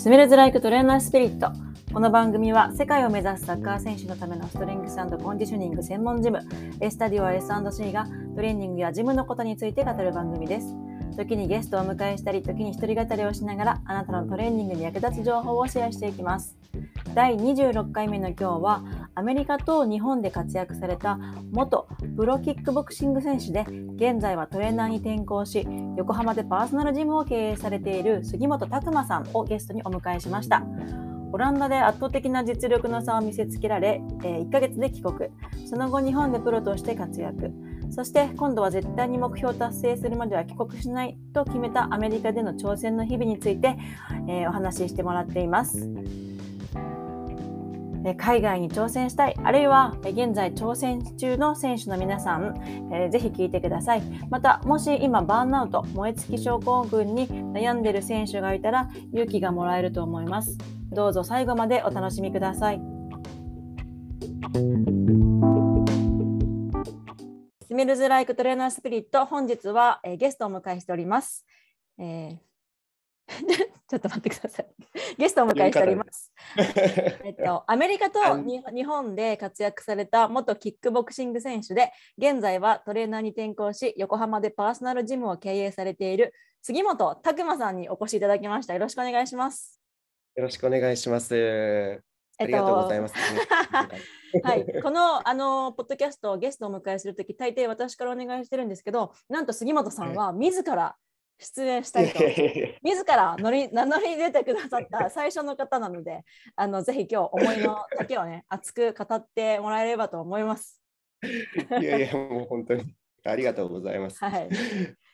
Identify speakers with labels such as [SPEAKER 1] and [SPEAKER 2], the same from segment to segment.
[SPEAKER 1] スメルズライクトレーナースピリット。この番組は世界を目指すサッカー選手のためのストレングスコンディショニング専門ジム、エスタディオ S&C がトレーニングやジムのことについて語る番組です。時にゲストをお迎えしたり、時に一人語りをしながら、あなたのトレーニングに役立つ情報をシェアしていきます。第26回目の今日は、アメリカと日本で活躍された元プロキックボクシング選手で、現在はトレーナーに転向し、横浜でパーソナルジムを経営されている杉本拓馬さんをゲストにお迎えしました。オランダで圧倒的な実力の差を見せつけられ、え1ヶ月で帰国。その後日本でプロとして活躍。そして今度は絶対に目標を達成するまでは帰国しないと決めたアメリカでの挑戦の日々について、えお話ししてもらっています。え海外に挑戦したい、あるいは現在挑戦中の選手の皆さん、えーぜひ聞いてください。また、もし今バーンアウト、燃え尽き症候群に悩んでる選手がいたら勇気がもらえると思います。どうぞ最後までお楽しみください。スメルズライクトレーナースピリット、本日は、えーゲストをお迎えしております。えー ちょっと待ってください。ゲストをお迎えしております。えっと、アメリカとに日本で活躍された元キックボクシング選手で、現在はトレーナーに転向し、横浜でパーソナルジムを経営されている杉本拓馬さんにお越しいただきました。よろしくお願いします。
[SPEAKER 2] よろしくお願いします。
[SPEAKER 1] えっと
[SPEAKER 2] ありがとうございます。
[SPEAKER 1] はい、このあのポッドキャストをゲストをお迎えするとき、大抵私からお願いしてるんですけど、なんと杉本さんは自ら出演したいと、自ら乗り名乗り出てくださった最初の方なので、あのぜひ今日思いの丈をね、熱く語ってもらえればと思います。
[SPEAKER 2] いやいや、もう本当にありがとうございます。
[SPEAKER 1] はい、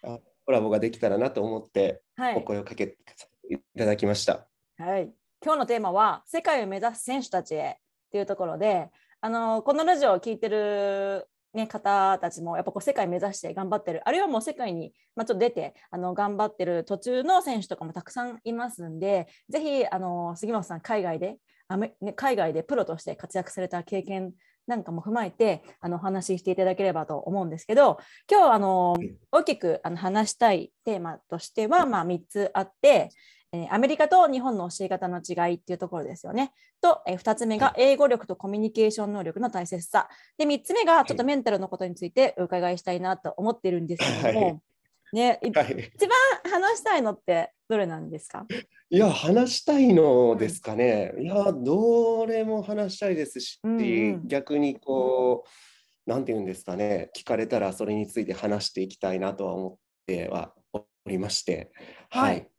[SPEAKER 2] あコラボができたらなと思って
[SPEAKER 1] はい、
[SPEAKER 2] お声をかけていただきました。
[SPEAKER 1] はい。今日のテーマは世界を目指す選手たちへっていうところで、あのこのラジオを聞いてる、ね、方たちもやっぱこう世界目指して頑張ってる。あるいはもう世界に、まあ、ちょっと出てあの頑張ってる途中の選手とかもたくさんいますんでぜひあの杉本さん海外でアメ、ね、海外でプロとして活躍された経験なんかも踏まえてあのお話ししていただければと思うんですけど今日あの大きくあの話したいテーマとしては、まあ、3つあって、えーアメリカと日本の教え方の違いっていうところですよね。と、え2つ目が英語力とコミュニケーション能力の大切さ。で、3つ目がちょっとメンタルのことについてお伺いしたいなと思ってるんですけども、
[SPEAKER 2] はい。
[SPEAKER 1] ね、一番話したいのってどれなんですか？
[SPEAKER 2] いや、話したいのですかね。いや、どれも話したいですし、
[SPEAKER 1] うんうん。
[SPEAKER 2] 逆にこう、なんていうんですかね、聞かれたらそれについて話していきたいなとは思ってはおりまして、
[SPEAKER 1] はい。
[SPEAKER 2] はい。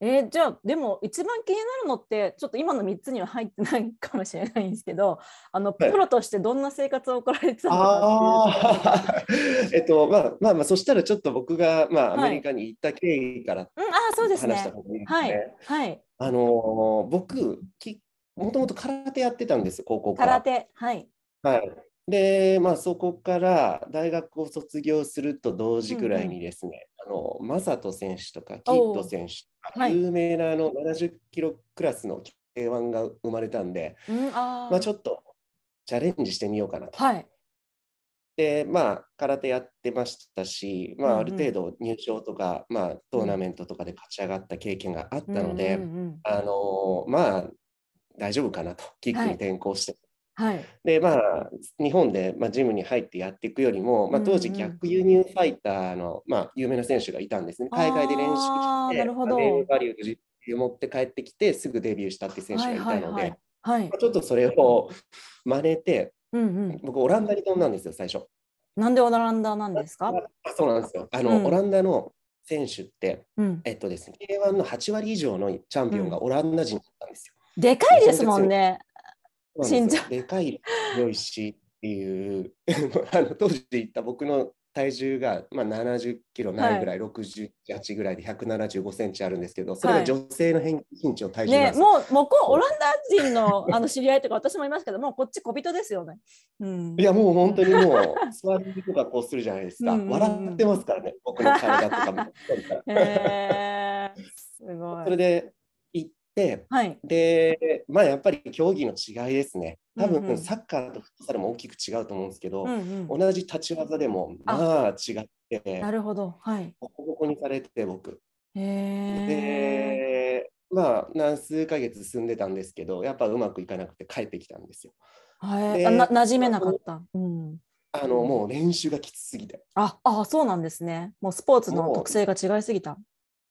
[SPEAKER 1] えーじゃあでも一番気になるのってちょっと今の3つには入ってないかもしれないんですけどあのプ
[SPEAKER 2] はい。
[SPEAKER 1] ロとしてどんな生活を送られてたのか
[SPEAKER 2] あ
[SPEAKER 1] っていう
[SPEAKER 2] えっと、まあまあまあ、そしたらちょっと僕が、まあ、
[SPEAKER 1] はい。
[SPEAKER 2] アメリカに行った経緯から
[SPEAKER 1] うん、ああそうですね。
[SPEAKER 2] 話した方がいいです
[SPEAKER 1] はい
[SPEAKER 2] ね。
[SPEAKER 1] はい。
[SPEAKER 2] あのー僕、きもともと空手やってたんですよ、高校から。
[SPEAKER 1] 空手はい。
[SPEAKER 2] はい。で、まあ、そこから大学を卒業すると同時ぐらいにですね、あの、マサト選手とか、キッド選手とか、
[SPEAKER 1] はい。
[SPEAKER 2] 有名なあの70キロクラスの K1 が生まれたんで、
[SPEAKER 1] うんあー。
[SPEAKER 2] まあ、ちょっとチャレンジしてみようかなと。
[SPEAKER 1] はい。
[SPEAKER 2] で、まあ、空手やってましたし、まあ、
[SPEAKER 1] うんうん。
[SPEAKER 2] ある程度入賞とか、まあ、トーナメントとかで勝ち上がった経験があったので、
[SPEAKER 1] うんうんうん
[SPEAKER 2] あのーまあ、大丈夫かなと、キック
[SPEAKER 1] はい。
[SPEAKER 2] に転向して。
[SPEAKER 1] はい
[SPEAKER 2] で、まあ、日本で、まあ、ジムに入ってやっていくよりも、まあ、当時、逆輸入ファイターの、まあ、有名な選手がいたんですね。海外で練習して、ネームバリューで実績を持って帰ってきて、すぐデビューしたっていう選手がいたので、
[SPEAKER 1] はい
[SPEAKER 2] ちょっとそれを真似て、
[SPEAKER 1] うんうん。
[SPEAKER 2] 僕、オランダに飛んだんですよ、最初。
[SPEAKER 1] なんでオランダなんですか？
[SPEAKER 2] あそうなんですよ。あの、
[SPEAKER 1] うん。
[SPEAKER 2] オランダの選手って、
[SPEAKER 1] うん。
[SPEAKER 2] えっとですね、K1 の8割以上のチャンピオンがオランダ人だったんですよ。
[SPEAKER 1] でかいですもんね
[SPEAKER 2] でかい、強いしっていう、あの当時言った僕の体重が、まあ、70キロないぐらい、68ぐらいで175センチあるんですけど、それが女性の平均値の体重なん
[SPEAKER 1] ね
[SPEAKER 2] ですよ。
[SPEAKER 1] もうもうこうオランダ人のあの知り合いとか私もいますけど もうこっち小人ですよね。うん。
[SPEAKER 2] いやもう本当にもう 座りとかこうするじゃないですか。笑ってますからね、僕の体とかも。
[SPEAKER 1] へーすごい。
[SPEAKER 2] それで
[SPEAKER 1] はい
[SPEAKER 2] で、まあやっぱり競技の違いですね。多
[SPEAKER 1] うんうん
[SPEAKER 2] 分サッカーとフットサルも大きく違うと思うんですけど、
[SPEAKER 1] うんうん
[SPEAKER 2] 同じ立ち技でもまあ違って、
[SPEAKER 1] なるほどはい
[SPEAKER 2] ボコボコにされて僕。
[SPEAKER 1] へえ
[SPEAKER 2] で、まあ、何数ヶ月住んでたんですけど、やっぱうまくいかなくて帰ってきたんですよ。
[SPEAKER 1] はい、な馴染めなかった。うん、
[SPEAKER 2] あの、もう練習がきつすぎて。
[SPEAKER 1] ああ、そうなんですね。もうスポーツの特性が違いすぎた。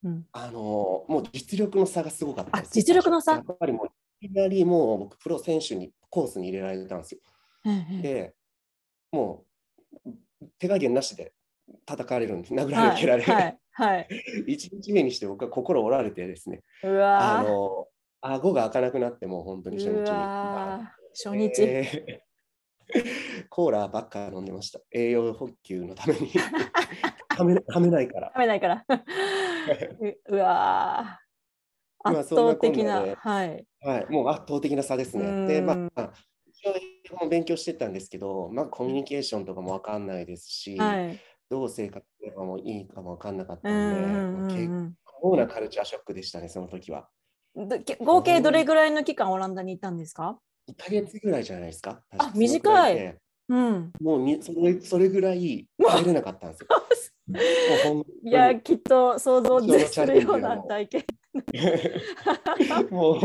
[SPEAKER 1] うん、
[SPEAKER 2] あのもう実力の差がすごかったです
[SPEAKER 1] あ実力の差？
[SPEAKER 2] やっぱりもういきなりもう僕プロ選手にコースに入れられたんですよ。
[SPEAKER 1] へえへえ
[SPEAKER 2] でもう手加減なしで叩かれるんです。殴ら
[SPEAKER 1] はい
[SPEAKER 2] れ蹴られ、
[SPEAKER 1] はい、はい。
[SPEAKER 2] 一日目にして僕は心折られてですね。
[SPEAKER 1] うわー。
[SPEAKER 2] あの顎が開かなくなってもう本当に初日
[SPEAKER 1] う
[SPEAKER 2] に
[SPEAKER 1] 初日、
[SPEAKER 2] えー。コーラばっか飲んでました。栄養補給のために。ためためないから。
[SPEAKER 1] 食べないから。う うわ圧倒的な、
[SPEAKER 2] そんなこんなで
[SPEAKER 1] はい。
[SPEAKER 2] はい、もう圧倒的な差です
[SPEAKER 1] う
[SPEAKER 2] ね。で、ま
[SPEAKER 1] ん
[SPEAKER 2] あ、一応英語も勉強してたんですけど、まあ、コミュニケーションとかも分かんないですし、
[SPEAKER 1] はい。
[SPEAKER 2] どう生活すればもいいかも分かんなかった
[SPEAKER 1] うん
[SPEAKER 2] んで、
[SPEAKER 1] うん
[SPEAKER 2] 結
[SPEAKER 1] うん
[SPEAKER 2] 構なカルチャーショックでしたね、その時は。
[SPEAKER 1] 合計どれぐらいの期間オランダにいたんですか
[SPEAKER 2] ？1ヶ月ぐらいじゃないですか。
[SPEAKER 1] あ短いうん。
[SPEAKER 2] もうにそれそれぐらい帰れなかったんですよ。
[SPEAKER 1] いや、きっと想像するような体験。
[SPEAKER 2] もう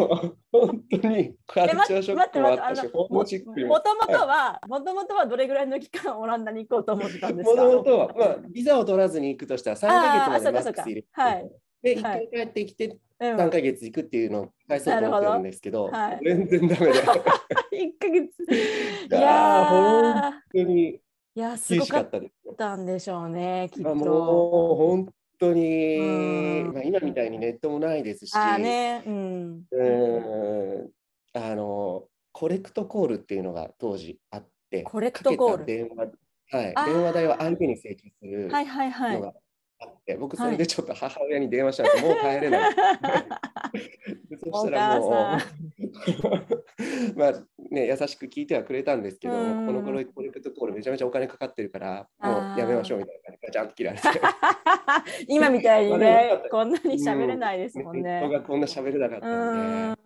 [SPEAKER 2] 本当にカル
[SPEAKER 1] え、
[SPEAKER 2] チャーショックもあったし、ホー
[SPEAKER 1] も
[SPEAKER 2] ムチックに。も
[SPEAKER 1] もともとは、もともとはどれぐらいの期間オランダに行こうと思ってたんですか？
[SPEAKER 2] もともとは、まあ、ビザを取らずに行くとしたら3ヶ月までマックス入れて、
[SPEAKER 1] あーそう。かそうか
[SPEAKER 2] で、1
[SPEAKER 1] はい。
[SPEAKER 2] 回帰ってきて
[SPEAKER 1] うん、
[SPEAKER 2] 3ヶ月行くっていうのを返そうと思ってるんですけど、
[SPEAKER 1] はい
[SPEAKER 2] 全然ダメで、本
[SPEAKER 1] 1ヶ月。い
[SPEAKER 2] やー
[SPEAKER 1] やー、
[SPEAKER 2] 当に
[SPEAKER 1] いや、す
[SPEAKER 2] 厳
[SPEAKER 1] ごかっ
[SPEAKER 2] たです。
[SPEAKER 1] たんでしょうね、きっ
[SPEAKER 2] まあ、もう
[SPEAKER 1] と。
[SPEAKER 2] 本当に
[SPEAKER 1] うん、
[SPEAKER 2] まあ、今みたいにネットもないですし、
[SPEAKER 1] ああね、うん。
[SPEAKER 2] うんあのコレクトコールっていうのが当時あって、
[SPEAKER 1] コレクトコール
[SPEAKER 2] 電話はい電話代は相手に請求する
[SPEAKER 1] はいはいはい。
[SPEAKER 2] のがあって、僕それでちょっと母親に電話したんです、もう帰れない。でそ
[SPEAKER 1] お
[SPEAKER 2] したらもう まあね、優しく聞いてはくれたんですけど、
[SPEAKER 1] うん
[SPEAKER 2] この頃コレクトコールめちゃめちゃお金かかってるから、もうやめましょうみたいな感じでガチャンと切られて。
[SPEAKER 1] 今みたいにねこんなに喋れないですもんね
[SPEAKER 2] ネット。がこんな喋れなかった
[SPEAKER 1] うんん
[SPEAKER 2] で。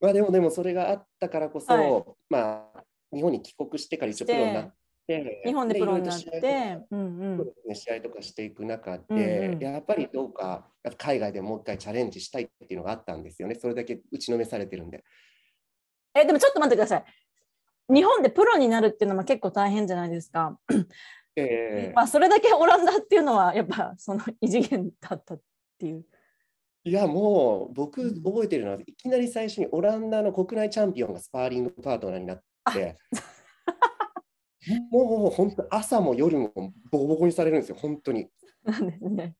[SPEAKER 2] まあでもでもそれがあったからこそ、
[SPEAKER 1] はい
[SPEAKER 2] まあ日本に帰国してから一応プロになって、
[SPEAKER 1] 日本でプロになって、うんうん
[SPEAKER 2] 試合とかしていく中で、
[SPEAKER 1] うんうん
[SPEAKER 2] やっぱりどうか海外でもう一回チャレンジしたいっていうのがあったんですよね。それだけ打ちのめされてるんで。
[SPEAKER 1] え、でもちょっと待ってください。日本でプロになるっていうのも結構大変じゃないですか。
[SPEAKER 2] えー
[SPEAKER 1] まあ、それだけオランダっていうのはやっぱその異次元だったっていう。
[SPEAKER 2] いやもう
[SPEAKER 1] うん
[SPEAKER 2] 僕覚えてるのはいきなり最初にオランダの国内チャンピオンがスパーリングパートナーになってもうもう本当朝も夜もボコボコにされるんですよ本当に。
[SPEAKER 1] なんですね。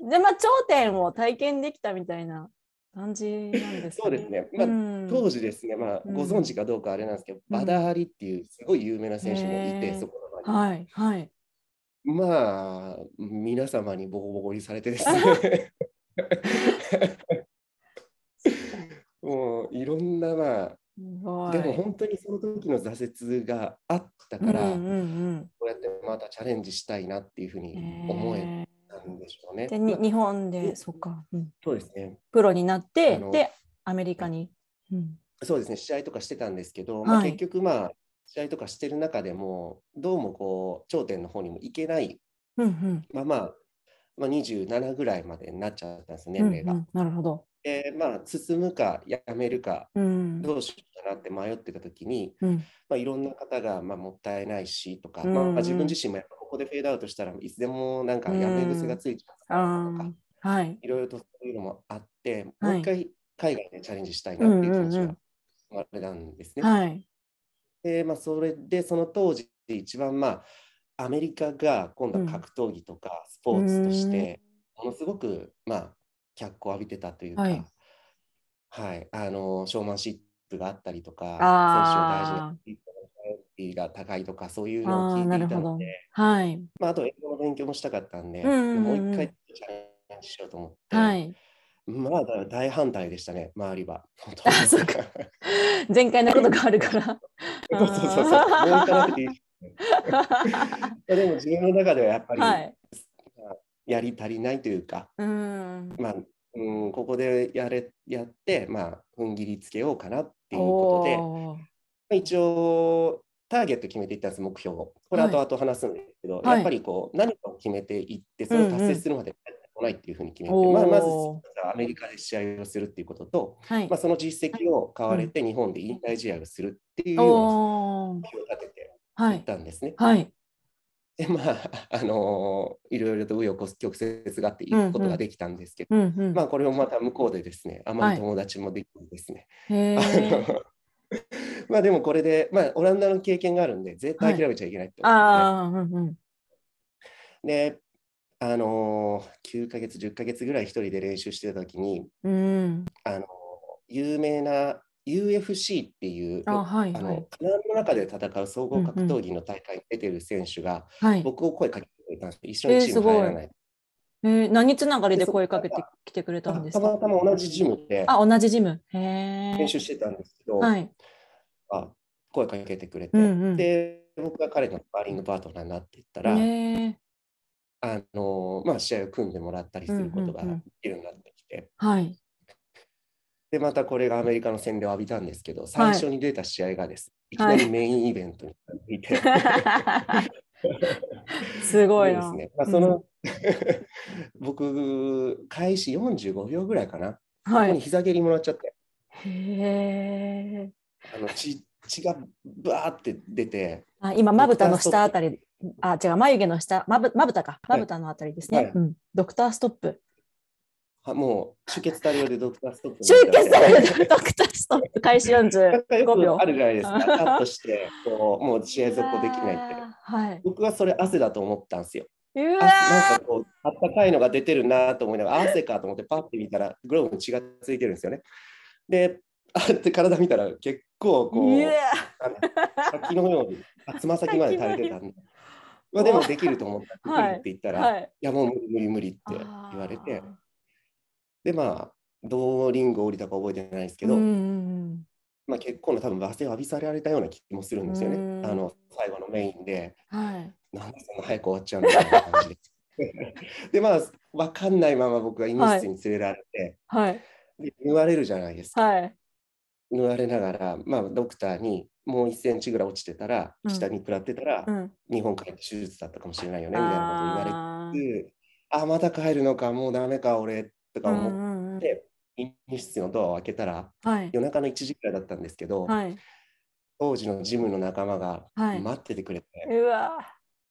[SPEAKER 1] で、まあ、頂点を体験できたみたいな感じなんですか
[SPEAKER 2] そうですねまあ
[SPEAKER 1] うん
[SPEAKER 2] 当時ですね、まあ、
[SPEAKER 1] うん
[SPEAKER 2] ご存知かどうかあれなんですけど、
[SPEAKER 1] ん
[SPEAKER 2] バダーリっていうすごい有名な選手もいて、そこの場に
[SPEAKER 1] はい、はい。
[SPEAKER 2] まあ、皆様にボコボコにされてですね。もういろんな、まあ。でも本当にその時の挫折があったから、こうやってまたチャレンジしたいなっていうふう
[SPEAKER 1] うん
[SPEAKER 2] に思え
[SPEAKER 1] へ
[SPEAKER 2] たんでしょうね。
[SPEAKER 1] ー。で日本で、そっか、うん。
[SPEAKER 2] そうですね。
[SPEAKER 1] プロになってでアメリカに。うん。
[SPEAKER 2] そうですね、試合とかしてたんですけど、まあ、
[SPEAKER 1] はい
[SPEAKER 2] 結局、まあ、試合とかしてる中でも、どうもこう、頂点の方にも行けない
[SPEAKER 1] うんうん。
[SPEAKER 2] まあまあ、まあ、27ぐらいまでになっちゃったんです、年齢が。
[SPEAKER 1] うんうん。なるほど。
[SPEAKER 2] で、まあ、進むかやめるか、
[SPEAKER 1] うん。
[SPEAKER 2] どうしようかなって迷ってた時に、
[SPEAKER 1] うん。
[SPEAKER 2] まあ、いろんな方が、まあ、もったいないしとか、
[SPEAKER 1] うん。
[SPEAKER 2] まあ、まあ自分自身もやっぱここでフェードアウトしたらいつでもなんかやめ癖がついちゃう
[SPEAKER 1] あ
[SPEAKER 2] とか、
[SPEAKER 1] ーはい。
[SPEAKER 2] いろいろとそういうのもあって、
[SPEAKER 1] はい。
[SPEAKER 2] もう一回海外でチャレンジしたいなっていう気持ちが生まれたんですね。
[SPEAKER 1] はい。
[SPEAKER 2] で、まあ、それでその当時一番まあアメリカが今度は格闘技とかスポーツとしてものすごくまあ脚光を浴びてたというか、
[SPEAKER 1] はい
[SPEAKER 2] はい、あのショーマンシップがあったりとか、選手を大事にが高いとかそういうのを聞いていたので、
[SPEAKER 1] はい。
[SPEAKER 2] まあ、あと英語の勉強もしたかったんで、
[SPEAKER 1] うんうんうん
[SPEAKER 2] もう一回チャレンジしようと思って、
[SPEAKER 1] はい。
[SPEAKER 2] まあだ大反対でしたね、周りは。本当
[SPEAKER 1] あそうか前回のことがあるから。
[SPEAKER 2] そうそうそうそう。もう行かなくていい。でも自分の中ではやっぱり、
[SPEAKER 1] はい。
[SPEAKER 2] やり足りないというか、
[SPEAKER 1] うん。
[SPEAKER 2] まあ、うん、ここでやれやって、まあ、踏ん切りつけようかなっていうことで、一応、ターゲット決めていったんです、目標を。これ、
[SPEAKER 1] はい
[SPEAKER 2] 後々話すんですけど、
[SPEAKER 1] はい
[SPEAKER 2] やっぱりこう何かを決めていって、それを達成するまでもないっていうふうに決めて、
[SPEAKER 1] おー
[SPEAKER 2] まあ、まずアメリカで試合をするっていうことと、
[SPEAKER 1] はい
[SPEAKER 2] まあ、。その実績を買われて日本で引退試合をするっていうような目標を立てて
[SPEAKER 1] はい
[SPEAKER 2] 行っ。たんですね。
[SPEAKER 1] はい。
[SPEAKER 2] で、まあ、あのいろいろと紆余曲折があって行くことができたんですけど、
[SPEAKER 1] うんうん。
[SPEAKER 2] まあ、これもまた向こうでですね、あまり友達もできずですね、
[SPEAKER 1] へ
[SPEAKER 2] あ
[SPEAKER 1] ー
[SPEAKER 2] の まあでもこれで、まあ、オランダの経験があるんで、絶対諦めちゃいけないって思って、
[SPEAKER 1] ああ、うんうん。
[SPEAKER 2] で、あの9ヶ月、10ヶ月ぐらい一人で練習してた時に、
[SPEAKER 1] うん。
[SPEAKER 2] あの有名な UFC っていう、
[SPEAKER 1] あはい
[SPEAKER 2] あ
[SPEAKER 1] はい。
[SPEAKER 2] のカナダの中で戦う総合格闘技の大会に出てる選手が、
[SPEAKER 1] はい。
[SPEAKER 2] 僕を声かけてくれたんですよ。一緒にチーム入らない。
[SPEAKER 1] えー、何つながりで声かけてきてくれたんです
[SPEAKER 2] たま
[SPEAKER 1] か
[SPEAKER 2] たま同じジムで
[SPEAKER 1] あ、同じジム。
[SPEAKER 2] 練習してたんですけど、
[SPEAKER 1] はい。
[SPEAKER 2] あ声かけてくれて、
[SPEAKER 1] うんうん。
[SPEAKER 2] で、僕が彼のスパーリングパートナーになっていったら。あのまあ、試合を組んでもらったりすることが
[SPEAKER 1] うんうんうん
[SPEAKER 2] できるようになってきて、
[SPEAKER 1] はい。
[SPEAKER 2] で、またこれがアメリカの洗礼を浴びたんですけど、最初に出た試合がです、い、きな
[SPEAKER 1] はい
[SPEAKER 2] りメインイベントになっていて、
[SPEAKER 1] すごいな。
[SPEAKER 2] でですね、まあ、その、僕、開始45秒ぐらいかな、
[SPEAKER 1] はい。
[SPEAKER 2] 膝蹴りもらっちゃって、
[SPEAKER 1] へえ。
[SPEAKER 2] あの血血がバーって出て、
[SPEAKER 1] あ、今まぶたの下あたり。あ、違う、眉毛の下、まぶ、まぶたか。まぶたのあたりですね。
[SPEAKER 2] はい
[SPEAKER 1] うん。ドクターストップ。
[SPEAKER 2] はもう出血多量でドクターストップ。
[SPEAKER 1] 集結されるドクターストップ開始
[SPEAKER 2] なんかよ
[SPEAKER 1] 45秒
[SPEAKER 2] くあ。るじゃないですか、カットして、こうもう試合続行できないって。
[SPEAKER 1] はい。
[SPEAKER 2] 僕はそれ汗だと思ったんですよ。なんかこう、あったかいのが出てるなと思いながら、汗かと思ってパッて見たら、グローブに血がついてるんですよね。で、あって体見たら結構こう、先のように、あつま先まで垂れてたんで、まあ、でもできると思った。できるって言ったら、い、
[SPEAKER 1] はい。
[SPEAKER 2] やもう無理無理無理って言われて、で、まあ、どうリング降りたか覚えてないですけど、まあ、結構の多分罵声を浴びされられたような気もするんですよね。
[SPEAKER 1] うん
[SPEAKER 2] あの最後のメインで、
[SPEAKER 1] うんはい。
[SPEAKER 2] なんでそんな早く終わっちゃうんだみたいな感じで。で、まあ、分かんないまま僕が医務室に連れられて、
[SPEAKER 1] はい。
[SPEAKER 2] で縫われるじゃないですか。
[SPEAKER 1] はい。
[SPEAKER 2] 縫われながら、まあ、ドクターにもう1センチぐらい落ちてたら、
[SPEAKER 1] うん
[SPEAKER 2] 下に食らってたら、
[SPEAKER 1] うん。
[SPEAKER 2] 日本帰って手術だったかもしれないよねみたいなこと言わ
[SPEAKER 1] あ
[SPEAKER 2] れて、あまた帰るのか、もうダメか、俺とか
[SPEAKER 1] ー
[SPEAKER 2] 思っ
[SPEAKER 1] うんうんうん
[SPEAKER 2] て、医務室のドアを開けたら、
[SPEAKER 1] はい。
[SPEAKER 2] 夜中の1時くらいだったんですけど、
[SPEAKER 1] はい。
[SPEAKER 2] 当時のジムの仲間が
[SPEAKER 1] はい
[SPEAKER 2] 待っててくれて、
[SPEAKER 1] うわ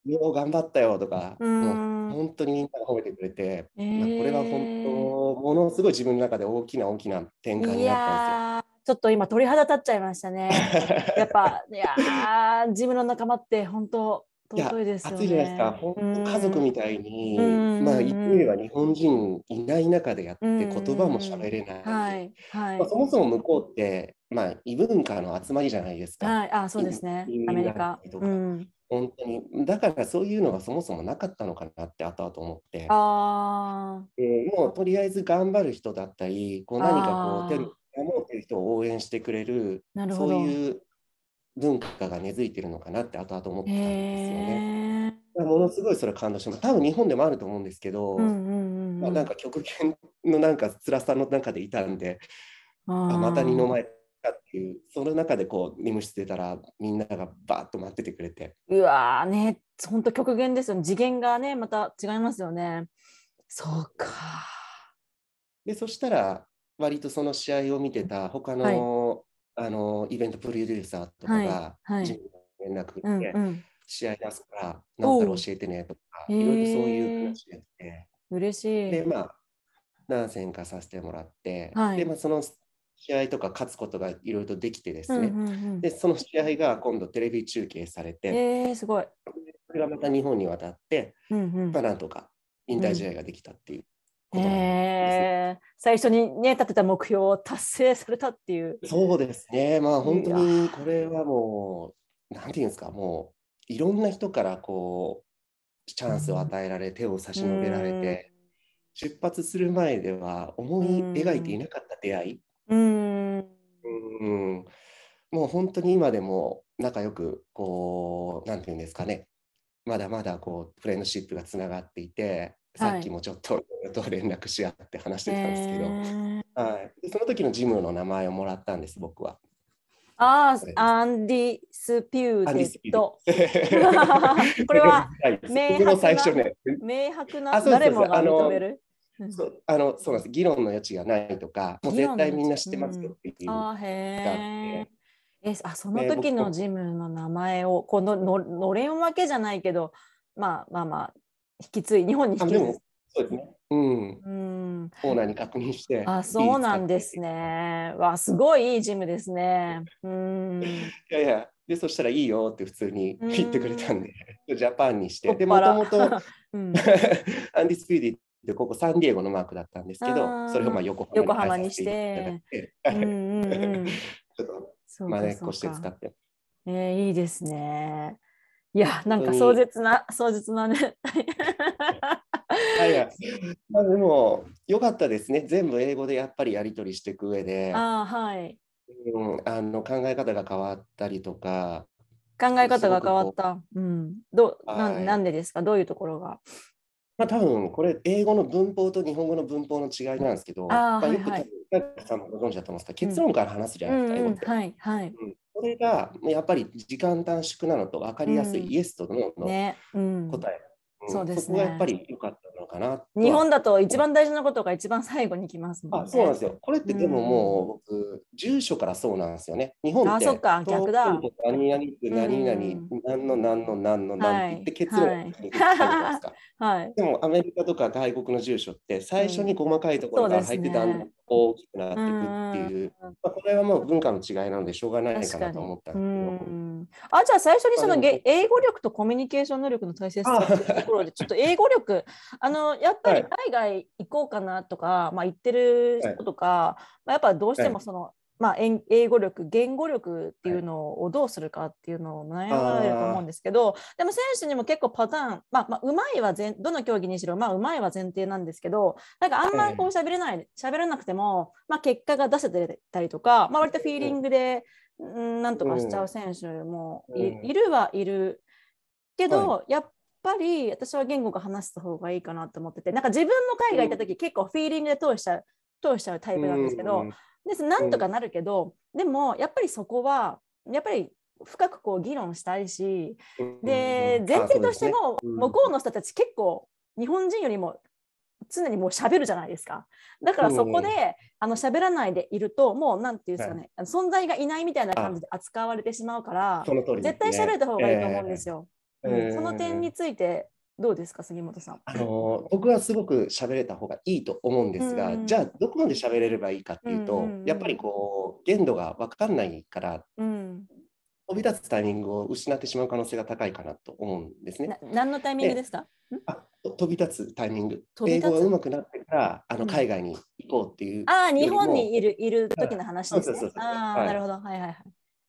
[SPEAKER 2] よう頑張ったよとか、
[SPEAKER 1] うん
[SPEAKER 2] もう本当にみんなが褒めてくれて、
[SPEAKER 1] え
[SPEAKER 2] まあこれは本当、ものすごい自分の中で大きな大きな転換
[SPEAKER 1] い
[SPEAKER 2] になった
[SPEAKER 1] やーちょっと今鳥肌立っちゃいましたね。
[SPEAKER 2] んですよ。
[SPEAKER 1] やっぱ、いやージムの仲間って本当尊いですよね。
[SPEAKER 2] 熱いじゃないですか、本当家族みたいに、
[SPEAKER 1] うん
[SPEAKER 2] まあ言ってみれば日本人いない中でやって
[SPEAKER 1] うん
[SPEAKER 2] 言葉も喋れない。
[SPEAKER 1] はい。はい
[SPEAKER 2] まあ、。そもそも向こうって、まあ、異文化の集まりじゃないですか。
[SPEAKER 1] はい。あ、そうですねアメリカうん。
[SPEAKER 2] 本当に。だからそういうのがそもそもなかったのかなって後々思って。
[SPEAKER 1] あ
[SPEAKER 2] でもうとりあえず頑張る人だったり、こう何かこう手に守ってる人を応援してくれる、
[SPEAKER 1] ーなるほど。
[SPEAKER 2] そういう文化が根付いてるのかなって後々思ったんですよね。ものすごいそれ感動してます。多分日本でもあると思うんですけど、まあ、なんか極限のなんか辛さの中でいたんで、
[SPEAKER 1] あ
[SPEAKER 2] あまた二の
[SPEAKER 1] ー
[SPEAKER 2] 前かっていう、その中でこう、任務室出たら、みんながバーッと待っててくれて、
[SPEAKER 1] うわーね、本当極限ですよね。次元がね、また違いますよね。そうか。
[SPEAKER 2] で、そしたら、割とその試合を見てた他の,、あのイベントプロデューサーとかが、
[SPEAKER 1] はい
[SPEAKER 2] 連絡
[SPEAKER 1] うん
[SPEAKER 2] 来て、
[SPEAKER 1] うん。
[SPEAKER 2] 試合出すから、なんたら教えてねとか、いろいろそういう話が来て、
[SPEAKER 1] 嬉し
[SPEAKER 2] で、
[SPEAKER 1] い。
[SPEAKER 2] まあ、何戦かさせてもらって、
[SPEAKER 1] はい。
[SPEAKER 2] で、まあ、その試合とか勝つことがいろいろとできてですね、
[SPEAKER 1] うんうんうん。
[SPEAKER 2] で、その試合が今度テレビ中継されて、
[SPEAKER 1] えー、すごい。
[SPEAKER 2] それがまた日本に渡って、
[SPEAKER 1] うんうん。
[SPEAKER 2] まあ、なんとか引退試合ができたっていうことなんですね。
[SPEAKER 1] えー、最初にね、立てた目標を達成されたっていう。
[SPEAKER 2] そうですね。まあ本当にこれはもう、なんていうんですか、もういろんな人からこう、チャンスを与えられ、手を差し伸べられて、出発する前では思い描いていなかった出会い。
[SPEAKER 1] うん。
[SPEAKER 2] うん、もう本当に今でも仲良く、こう、なんていうんですかね、まだまだこう、 friendship がつながっていて、
[SPEAKER 1] はい
[SPEAKER 2] さっきもちょっとと連絡し合って話してたんですけど、
[SPEAKER 1] えー。
[SPEAKER 2] はい、でその時のジムの名前をもらったんです、僕は。
[SPEAKER 1] あ undisputed。ー これは
[SPEAKER 2] は い
[SPEAKER 1] 明白
[SPEAKER 2] 最初ね、
[SPEAKER 1] 明白な誰もが認める？うん
[SPEAKER 2] そうあのそうなんです。議論の余地がないとか、もう絶対みんな知ってますよっていう。
[SPEAKER 1] あーへえ。え、あ、その
[SPEAKER 2] で
[SPEAKER 1] 時の
[SPEAKER 2] 僕。
[SPEAKER 1] ジムの名前を、このののれん分けじゃないけど、まあまあまあ、引き継い、日本に引き継い
[SPEAKER 2] あでもそうですね。うん。
[SPEAKER 1] うん。
[SPEAKER 2] オーナーに確認して。
[SPEAKER 1] あ、そうなんですね。わ、すごいいいジムですね。うん。
[SPEAKER 2] いやいや、で、そしたらいいよって普通に言ってくれたんで、ジャパンにして。で、もともと
[SPEAKER 1] うん
[SPEAKER 2] Undisputed ってここサンディエゴのマークだったんですけどそれをまあ横
[SPEAKER 1] 横
[SPEAKER 2] 浜
[SPEAKER 1] 浜にして。
[SPEAKER 2] ちょっと
[SPEAKER 1] そうか
[SPEAKER 2] 真似っこして使って。
[SPEAKER 1] えーいいですね。いや、なんか壮絶な、壮絶なね。
[SPEAKER 2] いやいや、まあ、でも、良かったですね。全部英語でやっぱりやり取りしていく上で、
[SPEAKER 1] ああ、はい。
[SPEAKER 2] うん、あの考え方が変わったりとか、
[SPEAKER 1] 考え方が変わった。うん。どう、な
[SPEAKER 2] はい
[SPEAKER 1] ん、なんでですか？どういうところが？
[SPEAKER 2] まあ多分これ英語の文法と日本語の文法の違いなんですけど、
[SPEAKER 1] あー
[SPEAKER 2] まあ、よく
[SPEAKER 1] はいは
[SPEAKER 2] さんもご存知だと思うんですが、結論から話すじゃ
[SPEAKER 1] う
[SPEAKER 2] ないですか、
[SPEAKER 1] うん。
[SPEAKER 2] 語って。
[SPEAKER 1] はい、はい。
[SPEAKER 2] うんこれがやっぱり時間短縮なのと分かりやすい
[SPEAKER 1] うん。
[SPEAKER 2] イエスとノーの。答え。ん。
[SPEAKER 1] そうですね。
[SPEAKER 2] そこがやっぱり良かったのかな。
[SPEAKER 1] 日本だと一番大事なことが一番最後に来ますもんね。
[SPEAKER 2] あそうなんですよ。これってでももう僕、住所からそうなんですよね。日本って、
[SPEAKER 1] あそっか逆だ
[SPEAKER 2] 何々区何々、
[SPEAKER 1] うん
[SPEAKER 2] 何の何の何の何って結論
[SPEAKER 1] はい
[SPEAKER 2] に行くじゃないですか。
[SPEAKER 1] はい。
[SPEAKER 2] でもアメリカとか外国の住所って最初に細かいところから入って
[SPEAKER 1] うん
[SPEAKER 2] だ大きくなっていくっていう、
[SPEAKER 1] うん
[SPEAKER 2] まあ、これはもう文化の違いなのでしょうがないか。なと思った
[SPEAKER 1] うん
[SPEAKER 2] ですけど。
[SPEAKER 1] ん。あ、じゃあ最初にその英語力とコミュニケーション能力の大切さっていうところで、ちょっと英語力、あの、やっぱり
[SPEAKER 2] はい。
[SPEAKER 1] 海外行こうかなとか、まあ行ってる人とか、まあ、やっぱどうしてもその、まあ、えん英語力、言語力っていうのをどうするかっていうのを悩まれると思うんですけど、でも選手にも結構パターン、まあ、まあ、うまいは前、どの競技にしろ、まあ、うまいは前提なんですけど、なんかあんまこう喋れない、喋らなくても、まあ、結果が出せてたりとか、まあ、割とフィーリングで、うん、なんとかしちゃう選手もい,、
[SPEAKER 2] うん。
[SPEAKER 1] るはいるけど、やっぱり私は言語が話した方がいいかなと思ってて、なんか自分も海外行った時、結構フィーリングで通しちゃう、通しちゃうタイプなんですけど、
[SPEAKER 2] うん。
[SPEAKER 1] ですなんとかなるけど、でもやっぱりそこはやっぱり深くこう議論したいし、で
[SPEAKER 2] うん。
[SPEAKER 1] 前提としても向こうの人たち結構日本人よりも常にもう喋るじゃないですか。だからそこで、
[SPEAKER 2] うん
[SPEAKER 1] あの喋らないでいるともうなんていうんですかね、あの存在がいないみたいな感じで扱われてしまうから、
[SPEAKER 2] ね。
[SPEAKER 1] 絶対喋った方がいいと思うんですよ。
[SPEAKER 2] え
[SPEAKER 1] うん。
[SPEAKER 2] え
[SPEAKER 1] その点についてどうですか杉本さん？
[SPEAKER 2] あの僕はすごく喋れた方がいいと思うんですが、
[SPEAKER 1] うん。
[SPEAKER 2] じゃあどこまで喋れればいいかっていうと、
[SPEAKER 1] うんうんうん。
[SPEAKER 2] やっぱりこう限度が分かんないから
[SPEAKER 1] うん、
[SPEAKER 2] 飛び立つタイミングを失ってしまう可能性が高いかなと思うんですね。
[SPEAKER 1] な。何のタイミングですか？
[SPEAKER 2] あと飛び立つタイミング。英語が上手くなってからあ
[SPEAKER 1] うん。
[SPEAKER 2] の海外に行こうっていう、
[SPEAKER 1] ああ、日本にいるいる時の話ですね。
[SPEAKER 2] そうそう。そうそう。
[SPEAKER 1] ああ、
[SPEAKER 2] はい。
[SPEAKER 1] なるほど。はいはいはい。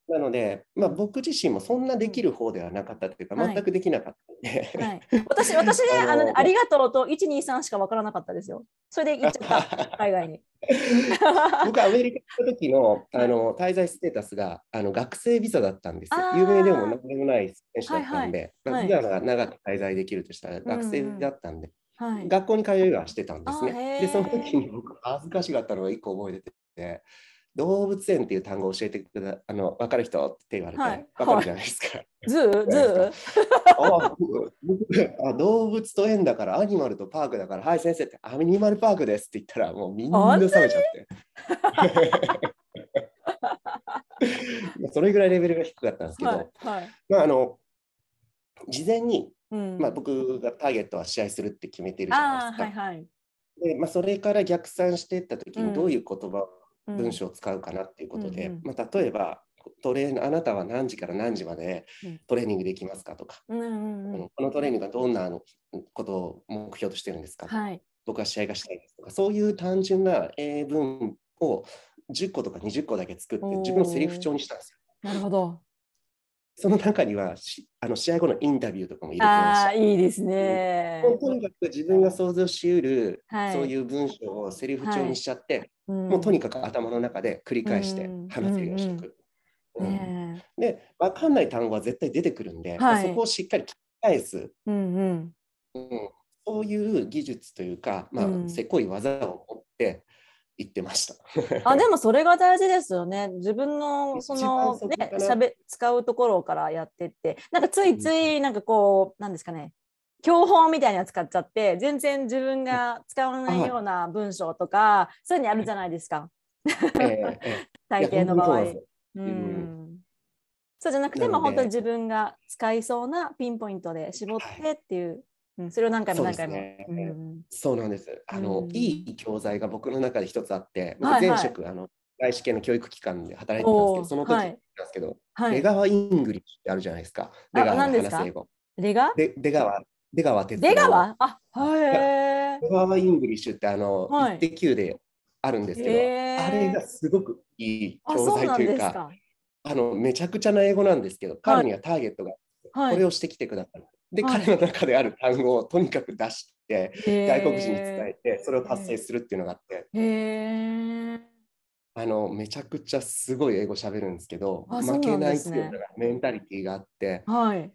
[SPEAKER 2] なので、まあ、僕自身もそんなできる方ではなかったというか、
[SPEAKER 1] はい。
[SPEAKER 2] 全くできなかったので、
[SPEAKER 1] はい、私、私ね、あ
[SPEAKER 2] あの
[SPEAKER 1] の、ありがとうと1、2、3しか分からなかったですよ。それで行っちゃった、海外に。
[SPEAKER 2] 僕、アメリカ行った時のあの滞在ステータスがあの学生ビザだったんですよ。有名でも何でもない選手だったんで、
[SPEAKER 1] はいはい。
[SPEAKER 2] ビザが長く滞在できるとしたら学生だったんで、
[SPEAKER 1] はい。
[SPEAKER 2] 学校に通いはしてたんですね。
[SPEAKER 1] ー
[SPEAKER 2] で、その時に僕、恥ずかしかったのが1個覚えてて、動物園っていう単語を教えてくだあの分かる人って言われて、
[SPEAKER 1] はい
[SPEAKER 2] 分かるじゃないですか。
[SPEAKER 1] zoo zoo
[SPEAKER 2] あ 動物と園だから animal と park だから、はい先生って animal park ですって言ったらもうみんな冷めちゃって。それぐらいレベルが低かったんですけど、
[SPEAKER 1] はい。はい。
[SPEAKER 2] まああの事前に、
[SPEAKER 1] うん
[SPEAKER 2] まあ、僕がターゲットは試合するって決めてるじゃないですか。
[SPEAKER 1] はいはい。
[SPEAKER 2] でまあ、それから逆算していった時
[SPEAKER 1] うん
[SPEAKER 2] にどういう言葉、
[SPEAKER 1] うん
[SPEAKER 2] 文章を使うかなっていうことで、
[SPEAKER 1] うんうん
[SPEAKER 2] まあ、例えばトレーナーあなたは何時から何時まで
[SPEAKER 1] うん
[SPEAKER 2] トレーニングできますかとか、
[SPEAKER 1] うんうんうん。
[SPEAKER 2] このトレーニングはどんなことを目標としてるんですか、
[SPEAKER 1] はい。
[SPEAKER 2] 僕は試合がしたいですとか、そういう単純な英文を10個とか20個だけ作って自分のセリフ帳にしたんですよ。
[SPEAKER 1] なるほど。
[SPEAKER 2] その中にはしあの試合後のインタビューとかも入れてました。
[SPEAKER 1] いいですね。
[SPEAKER 2] とにかく自分が想像しうる、
[SPEAKER 1] はい。
[SPEAKER 2] そういう文章をセリフ帳にしちゃって、
[SPEAKER 1] うん。
[SPEAKER 2] もうとにかく頭の中で繰り返して
[SPEAKER 1] うん。
[SPEAKER 2] 話せるようにしていく。うん
[SPEAKER 1] ね
[SPEAKER 2] で、分かんない単語は絶対出てくるんで、
[SPEAKER 1] はい。
[SPEAKER 2] そこをしっかり聞き返す、
[SPEAKER 1] えうんうん。
[SPEAKER 2] うん。そういう技術というか、まあ
[SPEAKER 1] うん。
[SPEAKER 2] せこい技を持って言ってました。
[SPEAKER 1] あでもそれが大事ですよね。自分の そ
[SPEAKER 2] 一
[SPEAKER 1] のねしゃべ使うところからやってって。なんかついついなんかこうなんですかね。教本みたいなの使っちゃって全然自分が使わないような文章とかそういうのあるじゃないですか。
[SPEAKER 2] えええ
[SPEAKER 1] 大抵 の場合。
[SPEAKER 2] うなん。
[SPEAKER 1] そうじゃなくても本当に自分が使いそうなピンポイントで絞ってっていう、うん、それを何回も何回も。
[SPEAKER 2] そうね
[SPEAKER 1] うん。
[SPEAKER 2] そうなんです。あの、
[SPEAKER 1] うん。
[SPEAKER 2] いい教材が僕の中で一つあって、
[SPEAKER 1] はいはい。
[SPEAKER 2] 僕前職、あの外資系の教育機関で働いてたんですけど、その時
[SPEAKER 1] はい。
[SPEAKER 2] なんですけど、
[SPEAKER 1] はい、
[SPEAKER 2] 出川イングリッシュってあるじゃないですか。
[SPEAKER 1] あ
[SPEAKER 2] 出川の話す英語。
[SPEAKER 1] レガ
[SPEAKER 2] で出川、出川哲郎。
[SPEAKER 1] 出川？あはい
[SPEAKER 2] 出川イングリッシュってあの、
[SPEAKER 1] はい。
[SPEAKER 2] 一滴9であるんですけど、あれがすごくいい
[SPEAKER 1] あ
[SPEAKER 2] 教材というか。あのめちゃくちゃな英語なんですけど、彼にはターゲットが、
[SPEAKER 1] はい、
[SPEAKER 2] これをしてきてください。で、
[SPEAKER 1] はい。
[SPEAKER 2] 彼の中である単語をとにかく出して、外国人に伝
[SPEAKER 1] へ
[SPEAKER 2] えて、それを達成するっていうのがあって、あのめちゃくちゃすごい英語喋るんですけど、
[SPEAKER 1] あそう
[SPEAKER 2] 負けないっていうのがメンタリティーがあって、
[SPEAKER 1] はい。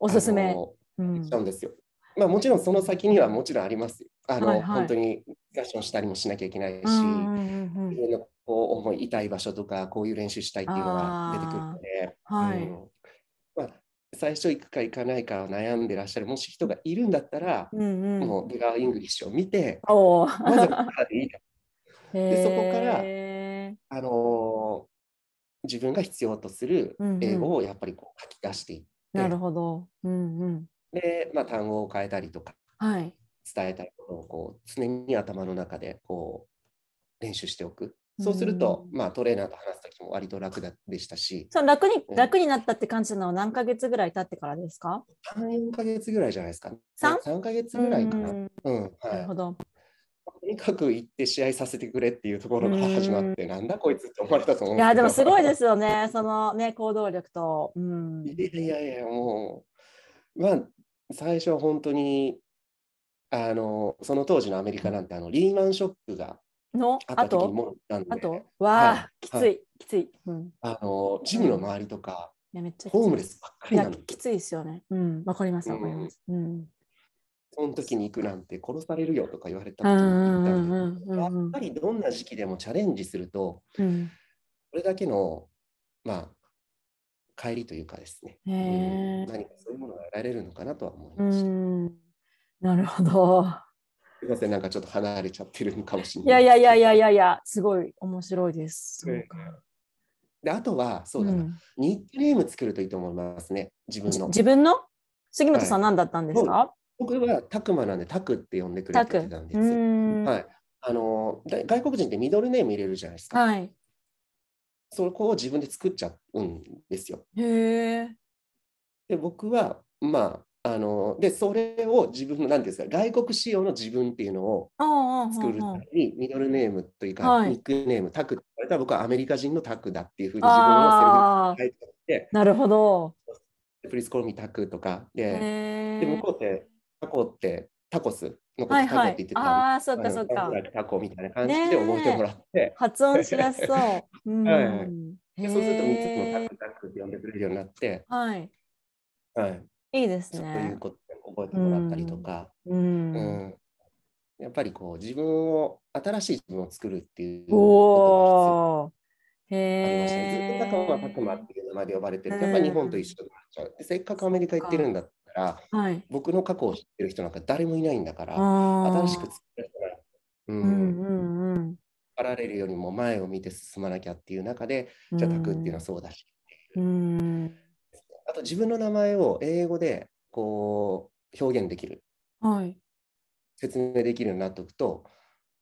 [SPEAKER 1] おすすめ。
[SPEAKER 2] しちゃうんですよ。まあもちろんその先にはもちろんありますよ。あの、
[SPEAKER 1] はいはい。
[SPEAKER 2] 本当にディスカッションしたりもしなきゃいけないし、
[SPEAKER 1] うんうんうんうん。
[SPEAKER 2] 自分のこう思い痛い場所とかこういう練習したいっていうのが出てくるので、
[SPEAKER 1] はい。
[SPEAKER 2] うん。まあ、最初行くか行かないかを悩んでらっしゃるもし人がいるんだったら、
[SPEAKER 1] うんうん。
[SPEAKER 2] もう出川イングリッシュを見て。まずはここからでいいと
[SPEAKER 1] で
[SPEAKER 2] そこから
[SPEAKER 1] へ
[SPEAKER 2] あのー自分が必要とする
[SPEAKER 1] うんうん
[SPEAKER 2] 英語をやっぱりこう書き出していって、
[SPEAKER 1] ーなるほど。うんうん。
[SPEAKER 2] で、まあ、単語を変えたりとか
[SPEAKER 1] はい。
[SPEAKER 2] 伝えたいことをこう常に頭の中でこう練習しておく。そうすると、
[SPEAKER 1] うん
[SPEAKER 2] まあ、トレーナーと話すときも割と楽だでしたし、
[SPEAKER 1] その楽に
[SPEAKER 2] うん
[SPEAKER 1] 楽になったって感じなのは何ヶ月ぐらい経ってからですか
[SPEAKER 2] ？3、4ヶ月ぐらいじゃないですか、ね。
[SPEAKER 1] 三
[SPEAKER 2] 3ヶ月ぐらいかな。
[SPEAKER 1] う
[SPEAKER 2] うんん、
[SPEAKER 1] な
[SPEAKER 2] はい。
[SPEAKER 1] るほど。
[SPEAKER 2] とにかく行って試合させてくれっていうところから始まって、なんだこいつって思われたと思うん
[SPEAKER 1] いやでもすごい
[SPEAKER 2] す
[SPEAKER 1] ですよね。そのね行動力と。うん。
[SPEAKER 2] いやいやいや、もう、まあ、最初は本当に、あの、その当時のアメリカなんて、あの、リーマンショックが
[SPEAKER 1] のあと？あと？わあ、
[SPEAKER 2] はい
[SPEAKER 1] きつい、きつい。うん。
[SPEAKER 2] あの、ジムの周りとか、
[SPEAKER 1] いやめっちゃ
[SPEAKER 2] ホームレスばっか
[SPEAKER 1] い
[SPEAKER 2] りなんで
[SPEAKER 1] やきついですよね。うん。わかりますわかります。うん。
[SPEAKER 2] その時に行くなんて殺されるよとか言われた
[SPEAKER 1] う
[SPEAKER 2] 時にやっぱりどんな時期でもチャレンジすると、
[SPEAKER 1] うん。
[SPEAKER 2] これだけの、まあ、帰りというかですね、うん何かそういうものが得られるのかなとは思いうました。
[SPEAKER 1] ん。なるほど。
[SPEAKER 2] すみません、なんかちょっと離れちゃってるのかもしれ
[SPEAKER 1] い
[SPEAKER 2] ない。
[SPEAKER 1] やいやいやいやいやいや、すごい面白いです。そうか。
[SPEAKER 2] であとは、そうだな、
[SPEAKER 1] ん
[SPEAKER 2] ニックネーム作るといいと思いますね、自分
[SPEAKER 1] じ
[SPEAKER 2] の。
[SPEAKER 1] 自分の？杉本さん
[SPEAKER 2] は
[SPEAKER 1] 何だったんですか？
[SPEAKER 2] 僕はタクマなんで、タクって呼んでくれてたんです。はい。あのだ外国人ってミドルネーム入れるじゃないですか。
[SPEAKER 1] はい。
[SPEAKER 2] そこを自分で作っちゃうんですよ。
[SPEAKER 1] へえ。
[SPEAKER 2] で、僕は、まあ、あの、で、それを自分の、なんていうんですか、外国仕様の自分っていうのを作るために、ミドルネームというか、
[SPEAKER 1] はい
[SPEAKER 2] ニックネーム、タクって言われたら、僕はアメリカ人のタクだっていうふうに自分の
[SPEAKER 1] あ
[SPEAKER 2] セリフに書いてあって、
[SPEAKER 1] なるほど。
[SPEAKER 2] プリスコロミタクとかで、
[SPEAKER 1] へ
[SPEAKER 2] で、向こ
[SPEAKER 1] え。
[SPEAKER 2] うって、タコって、タコスのことタコって言って。た
[SPEAKER 1] ああ、そっかそっか。
[SPEAKER 2] タコみたいな感じで覚えてもらって、
[SPEAKER 1] 発音しやすそう。うん。
[SPEAKER 2] はいはいでそうすると3つもタクタクって呼んでくれるようになって、
[SPEAKER 1] はい。
[SPEAKER 2] はい、
[SPEAKER 1] いいです
[SPEAKER 2] そういう
[SPEAKER 1] ね。
[SPEAKER 2] ことで覚えてもらったりとか、
[SPEAKER 1] う。
[SPEAKER 2] うんんやっぱりこう自分を新しい自分を作るっていう
[SPEAKER 1] お
[SPEAKER 2] こ
[SPEAKER 1] お。
[SPEAKER 2] とが必要ありましたね。ずっ
[SPEAKER 1] へ
[SPEAKER 2] とタクマタクマ
[SPEAKER 1] え。
[SPEAKER 2] っていう名前で呼ばれてると、やっぱり日本と一緒になっちゃう。でせっかくアメリカ行ってるんだったら、
[SPEAKER 1] はい。
[SPEAKER 2] 僕の過去を知ってる人なんか誰もいないんだから。新しく作る人が、う
[SPEAKER 1] うんんうんうん。
[SPEAKER 2] パラレルよりも前を見て進まなきゃっていう中で、じゃあタクっていうのはそうだし、
[SPEAKER 1] うん。
[SPEAKER 2] あと自分の名前を英語でこう表現できる、
[SPEAKER 1] はい。
[SPEAKER 2] 説明できるようになっておくと、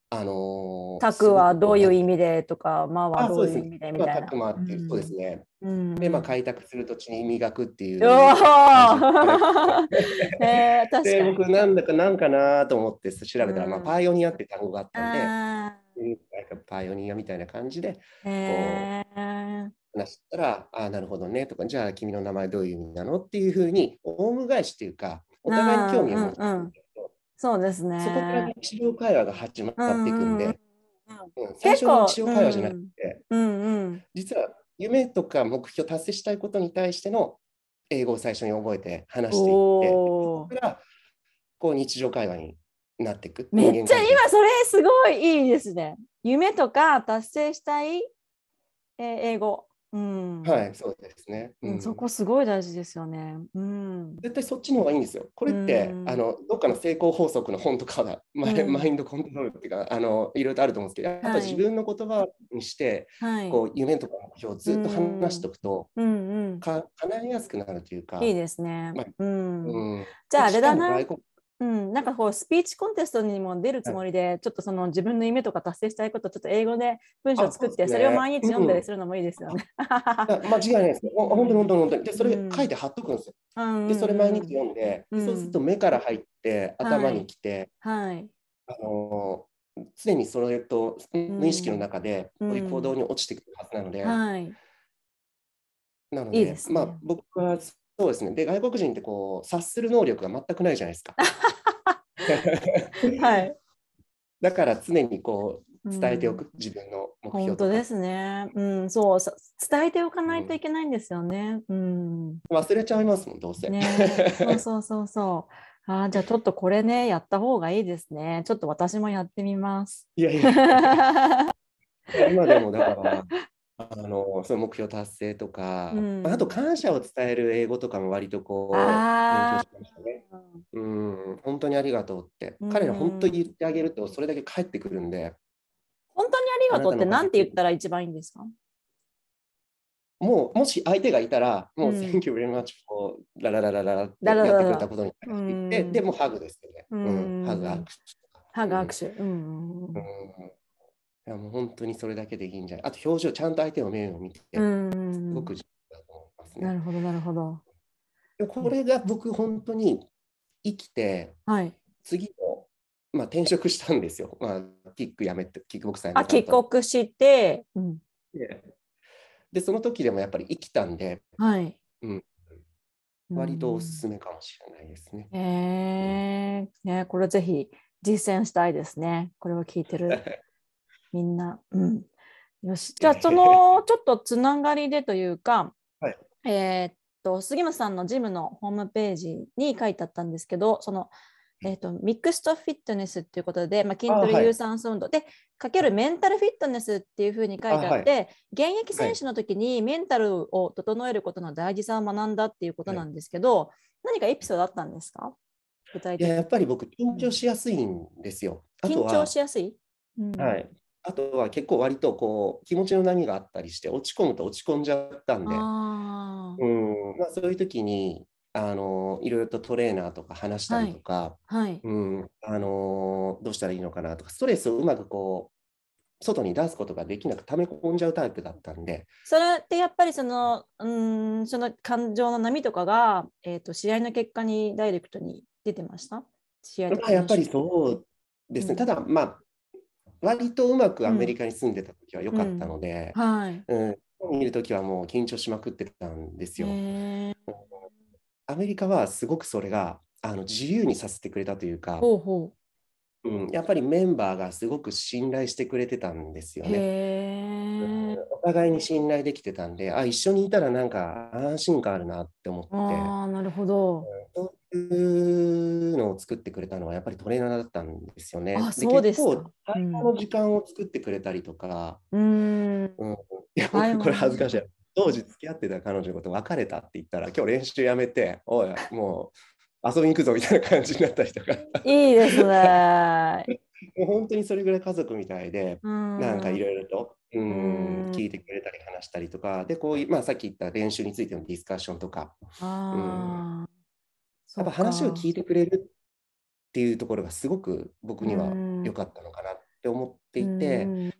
[SPEAKER 2] あのー
[SPEAKER 1] タクはどういう意
[SPEAKER 2] 味
[SPEAKER 1] 味でとか、マは
[SPEAKER 2] あ、そうです
[SPEAKER 1] どういう意味でみ
[SPEAKER 2] まあ、
[SPEAKER 1] たいな。
[SPEAKER 2] タクマっていう、そうですね。
[SPEAKER 1] うん。
[SPEAKER 2] で、まあ、
[SPEAKER 1] か
[SPEAKER 2] 開拓する土地に磨くっていう
[SPEAKER 1] えー、確か
[SPEAKER 2] で、
[SPEAKER 1] に。
[SPEAKER 2] 僕、なんだかなんかなと思って調べたら、
[SPEAKER 1] うん
[SPEAKER 2] まあ、パイオニアって単語があったんで、なんかパイオニアみたいな感じで
[SPEAKER 1] ーへー
[SPEAKER 2] 話したら、ああ、なるほどねとか、じゃあ君の名前どういう意味なの？っていうふうに、オウム返しっていうか、お互いに興味を持って、
[SPEAKER 1] うんうんうんそうですね。
[SPEAKER 2] そこから日常会話が始まっていくんで、
[SPEAKER 1] うん
[SPEAKER 2] うん最初の日常会話じゃなく
[SPEAKER 1] うん
[SPEAKER 2] て、
[SPEAKER 1] うんうん。
[SPEAKER 2] 実は夢とか目標達成したいことに対しての英語を最初に覚えて話していって、そこからこう日常会話になっていく。
[SPEAKER 1] めっちゃ今それすごいいいですね。夢とか達成したい、えー英語。うん。
[SPEAKER 2] はい、そうですね。
[SPEAKER 1] うん、そこすごい大事ですよね。うん。
[SPEAKER 2] 絶対そっちの方がいいんですよ。これって、
[SPEAKER 1] うん
[SPEAKER 2] あのどっかの成功法則の本とかはマイ,、ンドコントロールっていうかあのいろいろとあると思うんですけど、やっぱ
[SPEAKER 1] はい
[SPEAKER 2] 自分の言葉にして、
[SPEAKER 1] はい。
[SPEAKER 2] こう夢とか目標をずっと話しておくと、
[SPEAKER 1] うんうん。
[SPEAKER 2] か叶いやすくなるというか。
[SPEAKER 1] いいですね
[SPEAKER 2] まあ。
[SPEAKER 1] うん。
[SPEAKER 2] うん
[SPEAKER 1] じゃああれだなうん、なんかこうスピーチコンテストにも出るつもりで、ちょっとその自分の夢とか達成したいことちょっと英語で文章を作ってそ,、
[SPEAKER 2] あそ
[SPEAKER 1] れを毎日読んだりするのもいいですよね。
[SPEAKER 2] 間違いないです本当に本当に本当に。で、それ書いて貼っとくんですよ。
[SPEAKER 1] うん
[SPEAKER 2] で、それ毎日読んで、
[SPEAKER 1] うん。
[SPEAKER 2] そうすると目から入って頭にきて、
[SPEAKER 1] はい。
[SPEAKER 2] あの常にそれと無意識の中でこういう行動に落ちてくるはずなので、
[SPEAKER 1] はい。
[SPEAKER 2] なので
[SPEAKER 1] いいですね
[SPEAKER 2] まあ僕はそうですね。で、外国人ってこう察する能力が全くないじゃないですか。
[SPEAKER 1] はい。
[SPEAKER 2] だから常にこう伝えておく、自分の目標
[SPEAKER 1] 本当ですね。うん、そう、さ伝えておかないといけないんですよね。うん。
[SPEAKER 2] 忘れちゃいますもん、どうせ。
[SPEAKER 1] ね、そうそうそうそう。あーじゃあちょっとこれね、やった方がいいですね。ちょっと私もやってみます。
[SPEAKER 2] いやいや、今でもだから、あのその目標達成とか、
[SPEAKER 1] うん。
[SPEAKER 2] まああと感謝を伝える英語とかも割とこう、勉
[SPEAKER 1] あ
[SPEAKER 2] 強しましたね。うん、本当にありがとうって、
[SPEAKER 1] うん。
[SPEAKER 2] 彼ら本当に言ってあげると、それだけ返ってくるんで、
[SPEAKER 1] 本当にありがとうって何て言ったら一番いいんですか？
[SPEAKER 2] もう、もし相手がいたら、もう、
[SPEAKER 1] うん。
[SPEAKER 2] Thank you very much for ララララララってやってくれたことに対して。言って、
[SPEAKER 1] うん。
[SPEAKER 2] でもハグですよね。
[SPEAKER 1] う
[SPEAKER 2] うん。ん、ハグ、握手とか。
[SPEAKER 1] 歯が握手。うん
[SPEAKER 2] いやもう本当にそれだけでいいんじゃないあと表情、ちゃんと相手の目を見て、すごく重要だと思いますね。
[SPEAKER 1] なるほど、なるほど。
[SPEAKER 2] これが僕、本当に生きて、
[SPEAKER 1] はい。
[SPEAKER 2] 次の、まあ、転職したんですよ。まあ、キックやめて、キックボクサーや
[SPEAKER 1] あ、帰国して、うん、
[SPEAKER 2] でで、その時でもやっぱり生きたんで、
[SPEAKER 1] はい。
[SPEAKER 2] うん
[SPEAKER 1] うん
[SPEAKER 2] 割とおすすめかもしれないですね。
[SPEAKER 1] えーね、これぜひ実践したいですね。これを聞いてる みんな。うん、よし。じゃあ、そのちょっとつながりでというか、
[SPEAKER 2] はい。
[SPEAKER 1] えーっと、杉本さんのジムのホームページに書いてあったんですけど、その、えーっとミックストフィットネスっていうことで、まあ、筋トレ有酸素運動。で、かけるメンタルフィットネスっていうふうに書いてあって、現役選手の時にメンタルを整えることの大事さを学んだっていうことなんですけど、何かエピソードあったんですか？具体的に。
[SPEAKER 2] やっぱり僕、緊張しやすいんですよ。
[SPEAKER 1] 緊張
[SPEAKER 2] は、
[SPEAKER 1] しやすい、うん。
[SPEAKER 2] はい。あとは結構割とこう気持ちの波があったりして落ち込むと落ち込んじゃったんで、うん。まあ、そういう時にあのいろいろとトレーナーとか話したりとか、
[SPEAKER 1] はい。
[SPEAKER 2] うん、あのどうしたらいいのかなとかストレスをうまくこう外に出すことができなく溜め込んじゃうタイプだったんで、
[SPEAKER 1] それってやっぱりその、うーん、その感情の波とかが、えー、と試合の結果にダイレクトに出てました？試合とか
[SPEAKER 2] まあ、やっぱりそうですね、
[SPEAKER 1] うん。
[SPEAKER 2] ただまあ割とうまくアメリカに住んでた時は良かったので、
[SPEAKER 1] はい。
[SPEAKER 2] うん日本にいる時はもう緊張しまくってたんですよ。アメリカはすごくそれがあの自由にさせてくれたというか、
[SPEAKER 1] ほうほ
[SPEAKER 2] うん、やっぱりメンバーがすごく信頼してくれてたんですよ
[SPEAKER 1] う。
[SPEAKER 2] ね。
[SPEAKER 1] へー
[SPEAKER 2] お互いに信頼できてたんで、あ、一緒にいたらなんか安心感あるなって思って、
[SPEAKER 1] ああ、なるほど。
[SPEAKER 2] そういうのを作ってくれたのはやっぱりトレーナーだったんですよね。
[SPEAKER 1] あそうですか
[SPEAKER 2] 結構、会話の時間を作ってくれたりとか、
[SPEAKER 1] うーん。
[SPEAKER 2] うん、いやこれ恥ずかしい。当時付き合ってた彼女のこと別れたって言ったら、今日練習やめて、おい、もう遊びに行くぞみたいな感じになったりとか、
[SPEAKER 1] いいですね。
[SPEAKER 2] もう本当にそれぐらい家族みたいで、
[SPEAKER 1] な
[SPEAKER 2] なんかいろいろと、う
[SPEAKER 1] うん
[SPEAKER 2] ん、聞いてくれたり話したりとか、で、こういう、まあさっき言った練習についてのディスカッションとか、
[SPEAKER 1] ああ。
[SPEAKER 2] やっぱ話を聞い
[SPEAKER 1] て
[SPEAKER 2] てくれるっていうところがすごく僕には
[SPEAKER 1] うん
[SPEAKER 2] 良かったのかなって思っていて、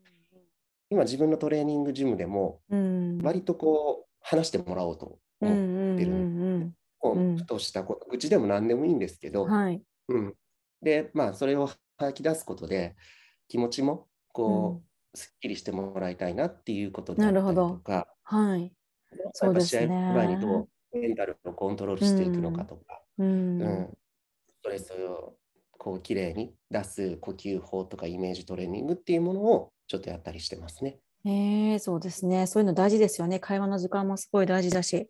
[SPEAKER 2] 今自分のトレーニングジムでも
[SPEAKER 1] うん、
[SPEAKER 2] 割とこう話してもらおうと
[SPEAKER 1] うんう
[SPEAKER 2] 思ってる。ふとしたこと愚痴でも何でもいいんですけど、
[SPEAKER 1] うん。はい。
[SPEAKER 2] うん、で、まあそれを吐き出すことで気持ちもこう、すっきりしてもらいたいなっていうことだったりとか、
[SPEAKER 1] はい。そう
[SPEAKER 2] 試合前にどうメンタルをコントロールしていくのかとか、
[SPEAKER 1] うん。
[SPEAKER 2] うん、ストレスをこうきれいに出す呼吸法とかイメージトレーニングっていうものをちょっとやったりしてますね。
[SPEAKER 1] ええそうですね。そういうの大事ですよね。会話の時間もすごい大事だし。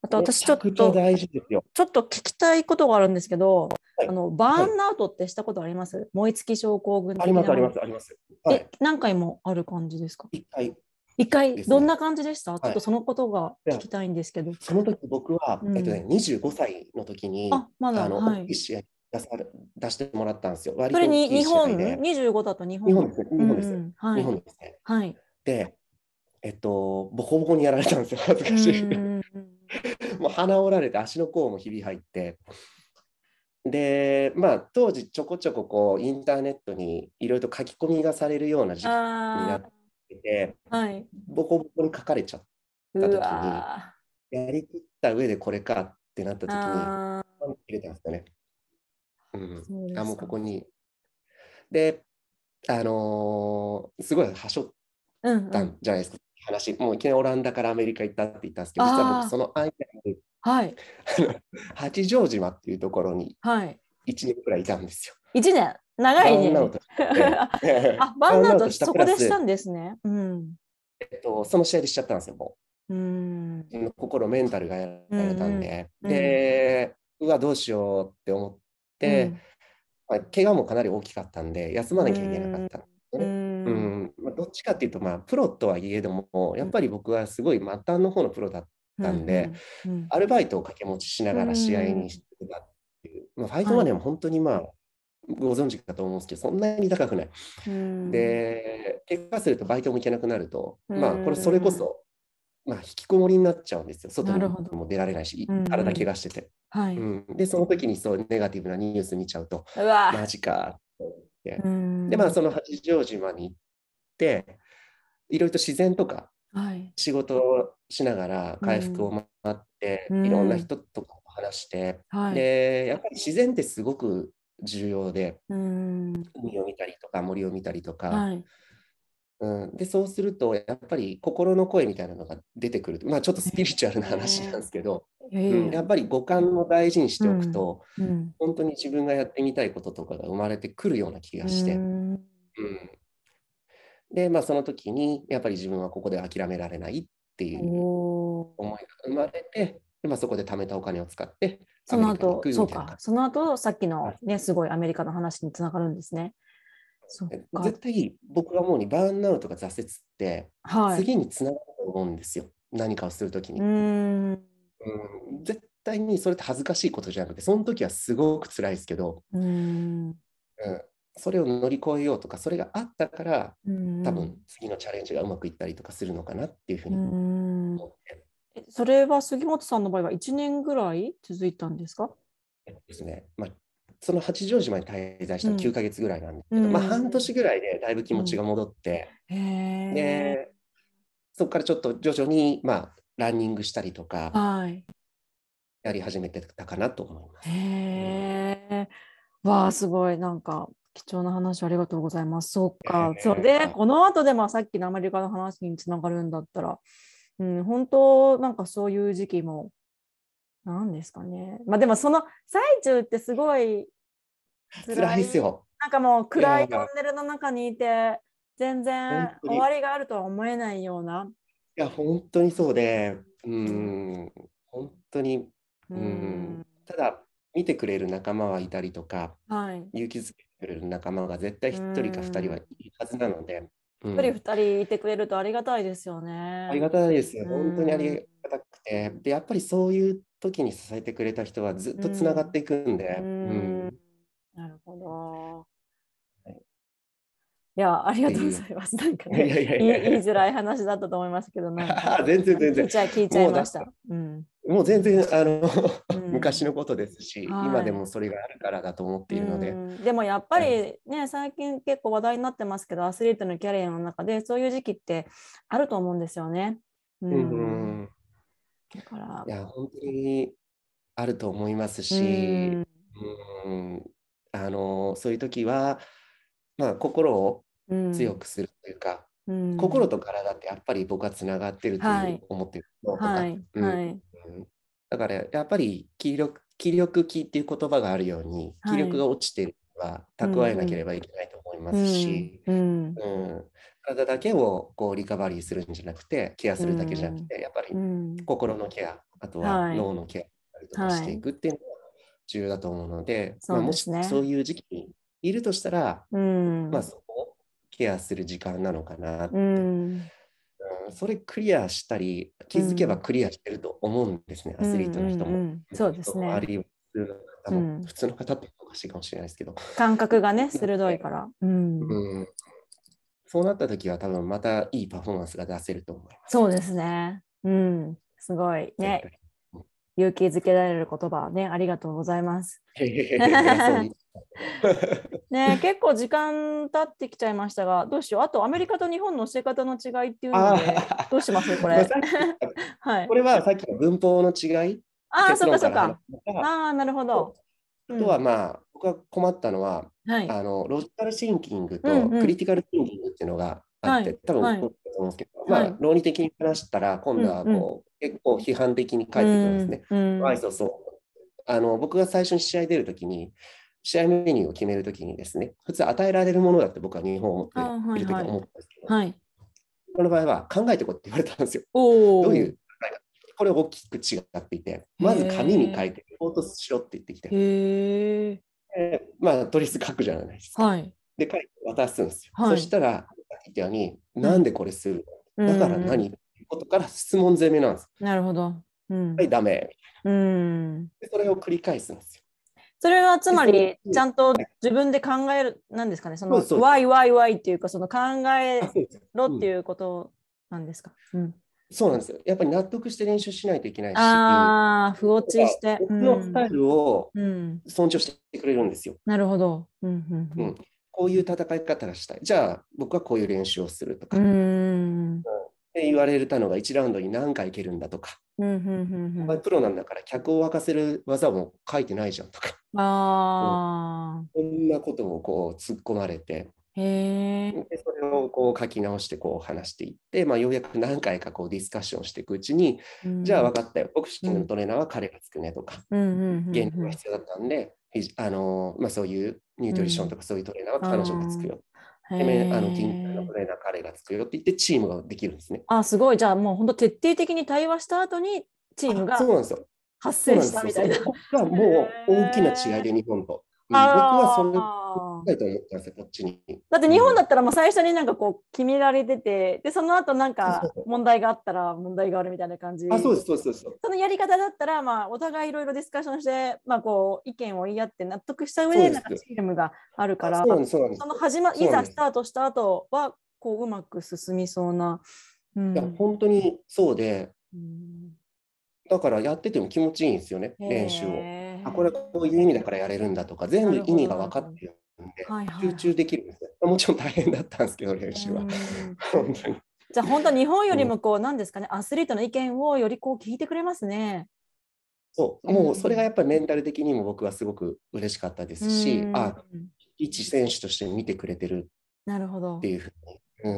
[SPEAKER 1] あと私
[SPEAKER 2] め
[SPEAKER 1] ちょっと、
[SPEAKER 2] 大事ですよ。
[SPEAKER 1] ちょっと聞きたいことがあるんですけど、
[SPEAKER 2] はい
[SPEAKER 1] あのバーンアウトってしたことあります、燃え尽き症候群
[SPEAKER 2] ありますありますあります。はい
[SPEAKER 1] え、。何回もある感じですか？
[SPEAKER 2] 一回
[SPEAKER 1] 一回どんな感じでした、
[SPEAKER 2] い
[SPEAKER 1] ちょっとそのことが聞きたいんですけど。
[SPEAKER 2] その時僕は、
[SPEAKER 1] うん
[SPEAKER 2] えっとね、25歳の時に、
[SPEAKER 1] あ、まだ、
[SPEAKER 2] あの、
[SPEAKER 1] はい。
[SPEAKER 2] 試合出され出してもらったんですよ。割
[SPEAKER 1] それに日本、
[SPEAKER 2] で。
[SPEAKER 1] 25だと日本。
[SPEAKER 2] 日本ですね。日本です。
[SPEAKER 1] うんうんはい。
[SPEAKER 2] 日本ですね。
[SPEAKER 1] はい。
[SPEAKER 2] で、えっと、ボコボコにやられたんですよ。恥ずかしい。
[SPEAKER 1] う ん
[SPEAKER 2] もう鼻折られて足の甲もひび入って。で、まあ、当時ちょこちょここうインターネットにいろいろと書き込みがされるような時期にな
[SPEAKER 1] あ
[SPEAKER 2] ってて、
[SPEAKER 1] あ、はい。
[SPEAKER 2] ボコボコに書かれちゃっ
[SPEAKER 1] う
[SPEAKER 2] た時に
[SPEAKER 1] わ
[SPEAKER 2] やりきった上でこれかってなった
[SPEAKER 1] ー
[SPEAKER 2] 時に、
[SPEAKER 1] あ
[SPEAKER 2] 入れたんですよね。うんあ、もう
[SPEAKER 1] か
[SPEAKER 2] ここに。で、あのーすごいはしょっ
[SPEAKER 1] うんうん
[SPEAKER 2] たんじゃないですか、話。もういきなりオランダからアメリカ行ったって言ったんですけど、実は僕その間に
[SPEAKER 1] はい。
[SPEAKER 2] 八丈島っていうところに
[SPEAKER 1] はい。
[SPEAKER 2] 1年くらいいたんですよ。
[SPEAKER 1] 一年。長いね あ、バーンアウトそこでしたんですね。うん。
[SPEAKER 2] えっと、その試合でしちゃったんですよ、も
[SPEAKER 1] うん。
[SPEAKER 2] う。心、メンタルがやられたんで。
[SPEAKER 1] うんうん
[SPEAKER 2] で、うわ、どうしようって思って、
[SPEAKER 1] うん
[SPEAKER 2] まあ、怪我もかなり大きかったんで、休まなきゃいけなかったんです
[SPEAKER 1] う
[SPEAKER 2] ね。うんんまあ、どっちかっていうと、まあ、プロとはいえども、やっぱり僕はすごい末端の方のプロだったんで、
[SPEAKER 1] うんうん
[SPEAKER 2] アルバイトを掛け持ちしながら試合にしてたっていう、まあ、ファイトマネーも本当にまあ、ご存知かと思うんですけど、そんなに高くない。
[SPEAKER 1] うん
[SPEAKER 2] で、結果するとバイトも行けなくなると、
[SPEAKER 1] うん
[SPEAKER 2] まあ、これそれこそ、まあ、引きこもりになっちゃうんですよ。外にも出られないし
[SPEAKER 1] うん、
[SPEAKER 2] 体怪我してて。
[SPEAKER 1] はい。
[SPEAKER 2] う、
[SPEAKER 1] うん
[SPEAKER 2] で、その時にそうネガティブなニュース見ちゃうと、
[SPEAKER 1] わ
[SPEAKER 2] マジかって思って。
[SPEAKER 1] うん
[SPEAKER 2] で、まあ、その八丈島に行って、いろいろと自然とか
[SPEAKER 1] はい。
[SPEAKER 2] 仕事をしながら回復を待って、
[SPEAKER 1] うん
[SPEAKER 2] いろんな人とか話して、
[SPEAKER 1] はい。
[SPEAKER 2] で、やっぱり自然ってすごく重要で、
[SPEAKER 1] うん。
[SPEAKER 2] 海を見たりとか森を見たりとか、
[SPEAKER 1] はい。
[SPEAKER 2] うん、でそうするとやっぱり心の声みたいなのが出てくる、まあ、ちょっとスピリチュアルな話なんですけど、
[SPEAKER 1] え
[SPEAKER 2] うん、やっぱり五感を大事にしておくと、
[SPEAKER 1] うん。
[SPEAKER 2] 本当に自分がやってみたいこととかが生まれてくるような気がして、
[SPEAKER 1] う
[SPEAKER 2] うん。
[SPEAKER 1] ん
[SPEAKER 2] で、まあ、その時にやっぱり自分はここで諦められないっていう思いが生まれて、でまあ、そこで貯めたお金を使って
[SPEAKER 1] その後、そうか。その後、さっきの
[SPEAKER 2] はい
[SPEAKER 1] ね、すごいアメリカの話につながるんですね。そっか。
[SPEAKER 2] 絶対僕が思うにバーンアウトが挫折って
[SPEAKER 1] はい。
[SPEAKER 2] 次につながると思うんですよ、何かをするときに
[SPEAKER 1] う。ん。
[SPEAKER 2] うん絶対にそれって恥ずかしいことじゃなくて、その時はすごく辛いですけど、
[SPEAKER 1] うん。
[SPEAKER 2] うん、それを乗り越えようとか、それがあったから、
[SPEAKER 1] うん
[SPEAKER 2] 多分次のチャレンジがうまくいったりとかするのかなっていうふう
[SPEAKER 1] う
[SPEAKER 2] に
[SPEAKER 1] ん。
[SPEAKER 2] 思って、
[SPEAKER 1] えそれは杉本さんの場合は1年ぐらい続いたんですか？
[SPEAKER 2] えっとですね、まあ、その八丈島に滞在したの
[SPEAKER 1] うん
[SPEAKER 2] 9ヶ月ぐらいなんですけど、
[SPEAKER 1] うん
[SPEAKER 2] まあ、半年ぐらいでだいぶ気持ちが戻って、
[SPEAKER 1] へえ。
[SPEAKER 2] でそこからちょっと徐々に、まあ、ランニングしたりとか
[SPEAKER 1] はい。
[SPEAKER 2] やり始めてたかなと思います。
[SPEAKER 1] へえ。わあ、すごい。なんか、貴重な話ありがとうございます。そうか。
[SPEAKER 2] えー
[SPEAKER 1] それで、この後で、まあ、さっきのアメリカの話につながるんだったら、うん、本当、なんかそういう時期も、なんですかね。まあ、でも、その最中ってすごい
[SPEAKER 2] 辛いですよ。
[SPEAKER 1] なんかもう暗いトンネルの中にいて、全然終わりがあるとは思えないような。
[SPEAKER 2] いや、本当にそうで、うん、本当に、
[SPEAKER 1] う
[SPEAKER 2] うん
[SPEAKER 1] ん。
[SPEAKER 2] ただ、見てくれる仲間はいたりとか、
[SPEAKER 1] はい。
[SPEAKER 2] 勇気づけてくれる仲間が絶対1人か2人はいるはずなので、うん
[SPEAKER 1] 一人二人いてくれるとありがたいですよね。
[SPEAKER 2] ありがたいですよ。
[SPEAKER 1] うん
[SPEAKER 2] 本当にありがたくて。で、やっぱりそういう時に支えてくれた人はずっとつながっていくんで、
[SPEAKER 1] なるほど。
[SPEAKER 2] はい
[SPEAKER 1] いや、ありがとうございます。なんかね、言いづらい話だったと思いますけど、なんか
[SPEAKER 2] 全然全然
[SPEAKER 1] 聞いちゃい聞いちゃいました。うん
[SPEAKER 2] もう全然あの、
[SPEAKER 1] うん。
[SPEAKER 2] 昔のことですし、
[SPEAKER 1] はい。
[SPEAKER 2] 今でもそれがあるからだと思っているので、
[SPEAKER 1] うん。でもやっぱりね、最近結構話題になってますけど、アスリートのキャリアの中でそういう時期ってあると思うんですよね。う
[SPEAKER 2] うんん
[SPEAKER 1] だから。
[SPEAKER 2] い、や、本当にあると思います
[SPEAKER 1] う
[SPEAKER 2] し、
[SPEAKER 1] ん。
[SPEAKER 2] うん。あのそういう時は、まあ、心を
[SPEAKER 1] うん。
[SPEAKER 2] 強くするというか、
[SPEAKER 1] うん。
[SPEAKER 2] 心と体ってやっぱり僕はつながってると思ってるのとか、
[SPEAKER 1] はい、
[SPEAKER 2] うん。
[SPEAKER 1] はい、
[SPEAKER 2] うんだからやっぱり気力気力気っていう言葉があるように
[SPEAKER 1] はい。
[SPEAKER 2] 気力が落ちているのは蓄えなければいけないと思いますし、体だけをこうリカバリーするんじゃなくてケアするだけじゃなくて、やっぱり
[SPEAKER 1] うん。
[SPEAKER 2] 心のケアあと
[SPEAKER 1] は
[SPEAKER 2] はい。脳のケアとかしていくっていうのが重要だと思うので、まあ、もしそういう時期にいるとしたら、
[SPEAKER 1] うん。
[SPEAKER 2] まあ、そケアする時間なのかなって、
[SPEAKER 1] う
[SPEAKER 2] うん
[SPEAKER 1] ん
[SPEAKER 2] それクリアしたり、気づけばクリアしてると思うんですね、アスリートの人も。
[SPEAKER 1] うんうんうんそうですね
[SPEAKER 2] あるいは普通の方も、
[SPEAKER 1] うん
[SPEAKER 2] 普通の方っておかしいかもしれないですけど、
[SPEAKER 1] 感覚がね、鋭いから。うん。
[SPEAKER 2] うん、そうなった時は多分またいいパフォーマンスが出せると思います。
[SPEAKER 1] そうですね。うん。すごいね。勇気づけられる言葉ね、ありがとうございます。ね、結構時間経ってきちゃいましたが、どうしよう。あと、アメリカと日本の教え方の違いっていうのでどうします？これ。はい。
[SPEAKER 2] こ。れはさっきの文法の違い？
[SPEAKER 1] ああ、そっかそっか。ああ、なるほど。
[SPEAKER 2] あとはまあ、僕が困ったのは。あのロジカルシンキングとクリティカルシンキングっていうのがあって、
[SPEAKER 1] はい。
[SPEAKER 2] 多分と思うんですけど、
[SPEAKER 1] はい。
[SPEAKER 2] まあ、論理的に話したら、今度はこう、結構批判的に返ってくるんですね。
[SPEAKER 1] うん。
[SPEAKER 2] はい、そうそう。あの僕が最初に試合出るときに、試合メニューを決めるときにですね、普通与えられるものだって僕は日本を持って
[SPEAKER 1] あはい
[SPEAKER 2] いるときは
[SPEAKER 1] はい
[SPEAKER 2] 思ったんですけど、
[SPEAKER 1] はい。
[SPEAKER 2] この場合は考えてこいって言われたんですよ。どういうこれ大きく違っていて、まず紙に書いて、レポートしろって言ってきて、
[SPEAKER 1] へえ。
[SPEAKER 2] でまあ、取り書くじゃないですか。
[SPEAKER 1] はい。
[SPEAKER 2] で、書いて渡すんですよ。
[SPEAKER 1] はい
[SPEAKER 2] そしたら、言ったように、なんでこれするの？だから
[SPEAKER 1] うん
[SPEAKER 2] 何？うことから質問攻めなんです。
[SPEAKER 1] なるほど。うん
[SPEAKER 2] はい、。ダメ。
[SPEAKER 1] うん。
[SPEAKER 2] でそれを繰り返すんですよ。
[SPEAKER 1] それはつまりちゃんと自分で考える、なんですかね、その、
[SPEAKER 2] そうそう
[SPEAKER 1] why, why, why っていうか、その考えろっていうことなんですか？うん、
[SPEAKER 2] そうなんですよ。やっぱり納得して練習しないといけないし、
[SPEAKER 1] ああ、不落ちして。
[SPEAKER 2] 僕のスタイルを
[SPEAKER 1] うん、
[SPEAKER 2] 尊重してくれるんですよ。
[SPEAKER 1] なるほど。うん、うん、
[SPEAKER 2] うんこういう戦い方がしたい。じゃあ、僕はこういう練習をするとか、
[SPEAKER 1] うん。
[SPEAKER 2] 言われたのが1ラウンドに何回いけるんだとか、
[SPEAKER 1] うん、うん、
[SPEAKER 2] お前プロなんだから客を沸かせる技も書いてないじゃんとか、
[SPEAKER 1] ああ、
[SPEAKER 2] そんなことをこう突っ込まれて、
[SPEAKER 1] へえ。
[SPEAKER 2] でそれをこう書き直してこう話していって、まあ、ようやく何回かこうディスカッションしていくうちに、じゃあ分かったよ、ボクシングのトレーナーは彼がつくねとか、
[SPEAKER 1] うん、うん、うん。
[SPEAKER 2] 原理が必要だったんで、あのまあ、そういうニュートリションとかそういうトレーナーは彼女がつくよ。でめあの筋肉のトレーナー彼がつくよって言ってチームができるんですね。
[SPEAKER 1] あ、すごい。じゃあもう本当徹底的に対話した後にチームが
[SPEAKER 2] あそうなんですよ。
[SPEAKER 1] 発生。したみたいな。
[SPEAKER 2] そこがもう大きな違いで日本と。うん僕はそれだと思ったんですよ、こっちに。
[SPEAKER 1] だって日本だったらもう最初になんかこう決められてて、で、その後なんか問題があったら問題があるみたいな感じ。
[SPEAKER 2] あ、そうです、そうです、そうです。
[SPEAKER 1] そのやり方だったら、まあ、お互いいろいろディスカッションして、まあ、こう意見を言い合って納得した上
[SPEAKER 2] で
[SPEAKER 1] なんかチームがあるから、
[SPEAKER 2] そうなんです、そうなんです
[SPEAKER 1] そ。の始まいざスタートした後はこううまく進みそうな。うん
[SPEAKER 2] いや、本当にそうで、
[SPEAKER 1] うん
[SPEAKER 2] だからやってても気持ちいいんですよね、練習を。あ、これこういう意味だからやれるんだとか、全部意味が分かってるんで、
[SPEAKER 1] はいはい
[SPEAKER 2] 集中できるんですよ。もちろん大変だったんですけど、練習は
[SPEAKER 1] うん。
[SPEAKER 2] 本当に。
[SPEAKER 1] じゃあ本当日本よりもこうなんですかね、アスリートの意見をよりこう聞いてくれますね。
[SPEAKER 2] そう、もうそれがやっぱりメンタル的にも僕はすごく嬉しかったですし、
[SPEAKER 1] うん
[SPEAKER 2] あ、一選手として見てくれてる
[SPEAKER 1] なるほど。
[SPEAKER 2] っていうふうに。う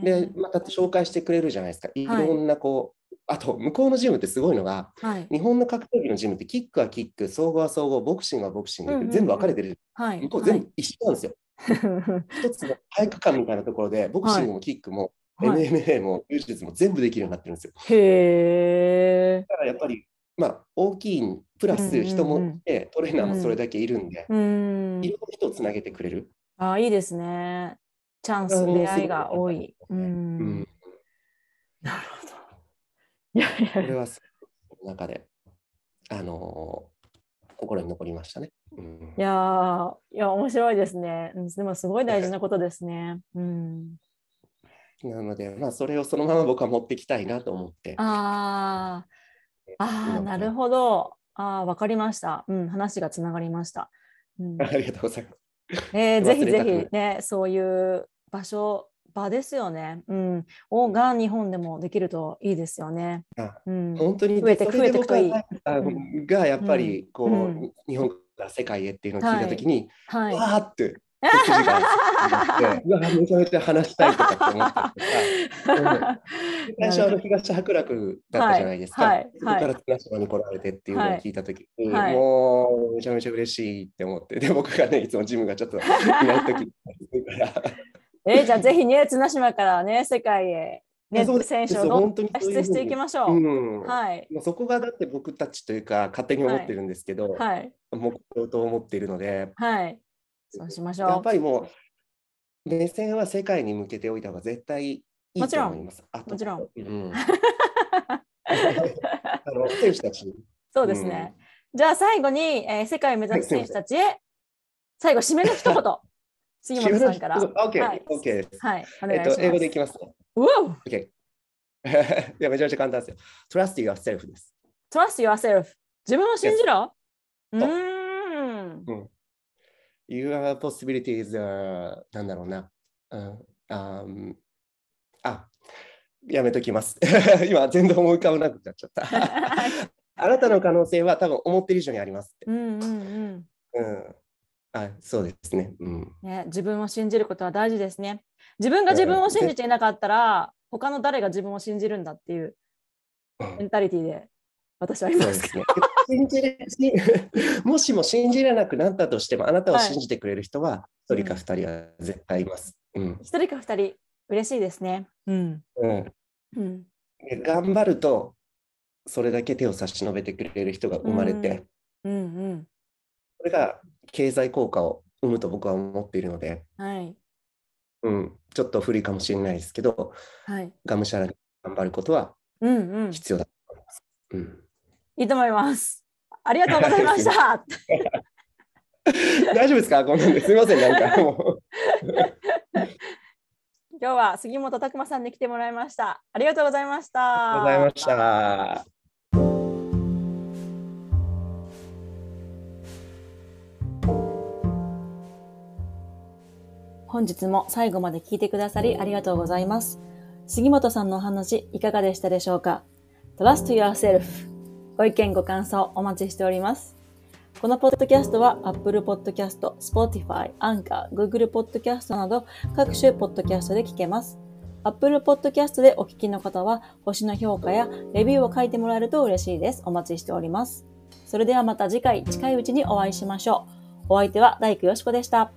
[SPEAKER 2] ん、で、また紹介してくれるじゃないですか。いろんなこう、あと向こうのジムってすごいのが、
[SPEAKER 1] はい
[SPEAKER 2] 日本の格闘技のジムってキックはキック、総合は総合、ボクシングはボクシング、
[SPEAKER 1] うんうんうん
[SPEAKER 2] 全部分かれてる。
[SPEAKER 1] はい。
[SPEAKER 2] 向こう全部一緒なんですよ。一つの体育館みたいなところで、ボクシングもキックも、
[SPEAKER 1] はい
[SPEAKER 2] MMA も柔術も全部できるようになってるんですよ。
[SPEAKER 1] へえ。
[SPEAKER 2] だからやっぱり、まあ、大きいプラ
[SPEAKER 1] うんうんうん
[SPEAKER 2] ス人もいて、トレーナーもそれだけいるんで、
[SPEAKER 1] うん
[SPEAKER 2] い。ろんな人をつなげてくれる。
[SPEAKER 1] あ、いいですね。チャンス、出会いが多い。う
[SPEAKER 2] うん
[SPEAKER 1] ん。なるほど。いやいや、
[SPEAKER 2] これ中で、あのー心に残りましたね。うん
[SPEAKER 1] いやー、いや、面白いですね。うんでも、すごい大事なことですね。うん。
[SPEAKER 2] なので、まあ、それをそのまま僕は持ってきたいなと思って。
[SPEAKER 1] ああ、なるほど。ああ、わかりました。うん、話がつながりました。うん
[SPEAKER 2] ありがとうございます。
[SPEAKER 1] えーぜひぜひね、そういう場所、場ですよね。うん。をが日本でもできるといいですよね。
[SPEAKER 2] あ
[SPEAKER 1] うん。
[SPEAKER 2] 本当に
[SPEAKER 1] 増えて増えてくといい
[SPEAKER 2] がやっぱりこう、
[SPEAKER 1] うん
[SPEAKER 2] 日本から世界へっていうのを聞いたときに、
[SPEAKER 1] はい。
[SPEAKER 2] わーって手筋があって めちゃめちゃ話したいとかって思ったりとか、最初あの東白楽だったじゃないですか。
[SPEAKER 1] はいはい
[SPEAKER 2] そこから綱島に来られてっていうのを聞いたときに、
[SPEAKER 1] はい
[SPEAKER 2] もうめちゃめちゃ嬉しいって思って、で僕がね、いつもジムがちょっといないときから。
[SPEAKER 1] えーじゃあぜひね、綱島からね、世界へ、ね、選手をどん
[SPEAKER 2] 本当に
[SPEAKER 1] 脱出していきましょう。
[SPEAKER 2] うん
[SPEAKER 1] はい。
[SPEAKER 2] もうそこがだって僕たちというか勝手に思ってるんですけど、
[SPEAKER 1] はい。
[SPEAKER 2] 目標と思っているので、
[SPEAKER 1] はい。そうしましょう。
[SPEAKER 2] やっぱりもう目線は世界に向けておいた方が絶対いいと思います。あと
[SPEAKER 1] もちろん。
[SPEAKER 2] うん、あの選手たちに。
[SPEAKER 1] そうですね。じゃあ最後に、えー世界を目指す選手たちへ、最後、締めの一言、杉本さんから。
[SPEAKER 2] OK、
[SPEAKER 1] はい
[SPEAKER 2] OK です。
[SPEAKER 1] はい、お願いします。
[SPEAKER 2] えっと、英語でいきますね。
[SPEAKER 1] うわ
[SPEAKER 2] OK。いや、めちゃめちゃ簡単ですよ。Trust yourself です。
[SPEAKER 1] Trust yourself. 自分を信じろ？う
[SPEAKER 2] Yes.
[SPEAKER 1] ーん。
[SPEAKER 2] Your possibilities are なんだろうな。うんあやめときます。今、全然思い浮かばなくなっちゃった。あなたの可能性は多分思ってる以上にありますって。
[SPEAKER 1] うんうんうん。
[SPEAKER 2] うん。あ、そうですね。うん。
[SPEAKER 1] ね、自分を信じることは大事ですね。自分が自分を信じていなかったら、他の誰が自分を信じるんだっていう
[SPEAKER 2] うん
[SPEAKER 1] メンタリティで私はい
[SPEAKER 2] そう
[SPEAKER 1] まけど。
[SPEAKER 2] ですすね。信じれし もしも信じれなくなったとしても、あなたを信じてくれる人は、一人か二人は絶対います。うん。
[SPEAKER 1] 一人か二人、嬉しいですね。うん。
[SPEAKER 2] うん。
[SPEAKER 1] うん。
[SPEAKER 2] で頑張ると、それだけ手を差し伸べてくれる人が生まれて、
[SPEAKER 1] うんうん。
[SPEAKER 2] それが経済効果を生むと僕は思っているので、
[SPEAKER 1] はい。
[SPEAKER 2] うん、ちょっと古いかもしれないですけど、
[SPEAKER 1] はい。
[SPEAKER 2] がむしゃらに頑張ることは
[SPEAKER 1] うんうん。
[SPEAKER 2] 必要だと思います。うん、
[SPEAKER 1] いいと思います。ありがとうございました。
[SPEAKER 2] 大丈夫ですか？こんなんですみません、なんかもう。
[SPEAKER 1] 今日は杉本拓馬さんに来てもらいました。ありがとうございました。
[SPEAKER 2] ありがとうございました。
[SPEAKER 1] 本日も最後まで聞いてくださりありがとうございます。杉本さんのお話いかがでしたでしょうか ?Trust yourself ご意見ご感想お待ちしております。このポッドキャストは Apple Podcast、Spotify、Anchor、Google Podcast など各種ポッドキャストで聞けます。Apple Podcast でお聞きの方は星の評価やレビューを書いてもらえると嬉しいです。お待ちしております。それではまた次回近いうちにお会いしましょう。お相手は大工よしこでした。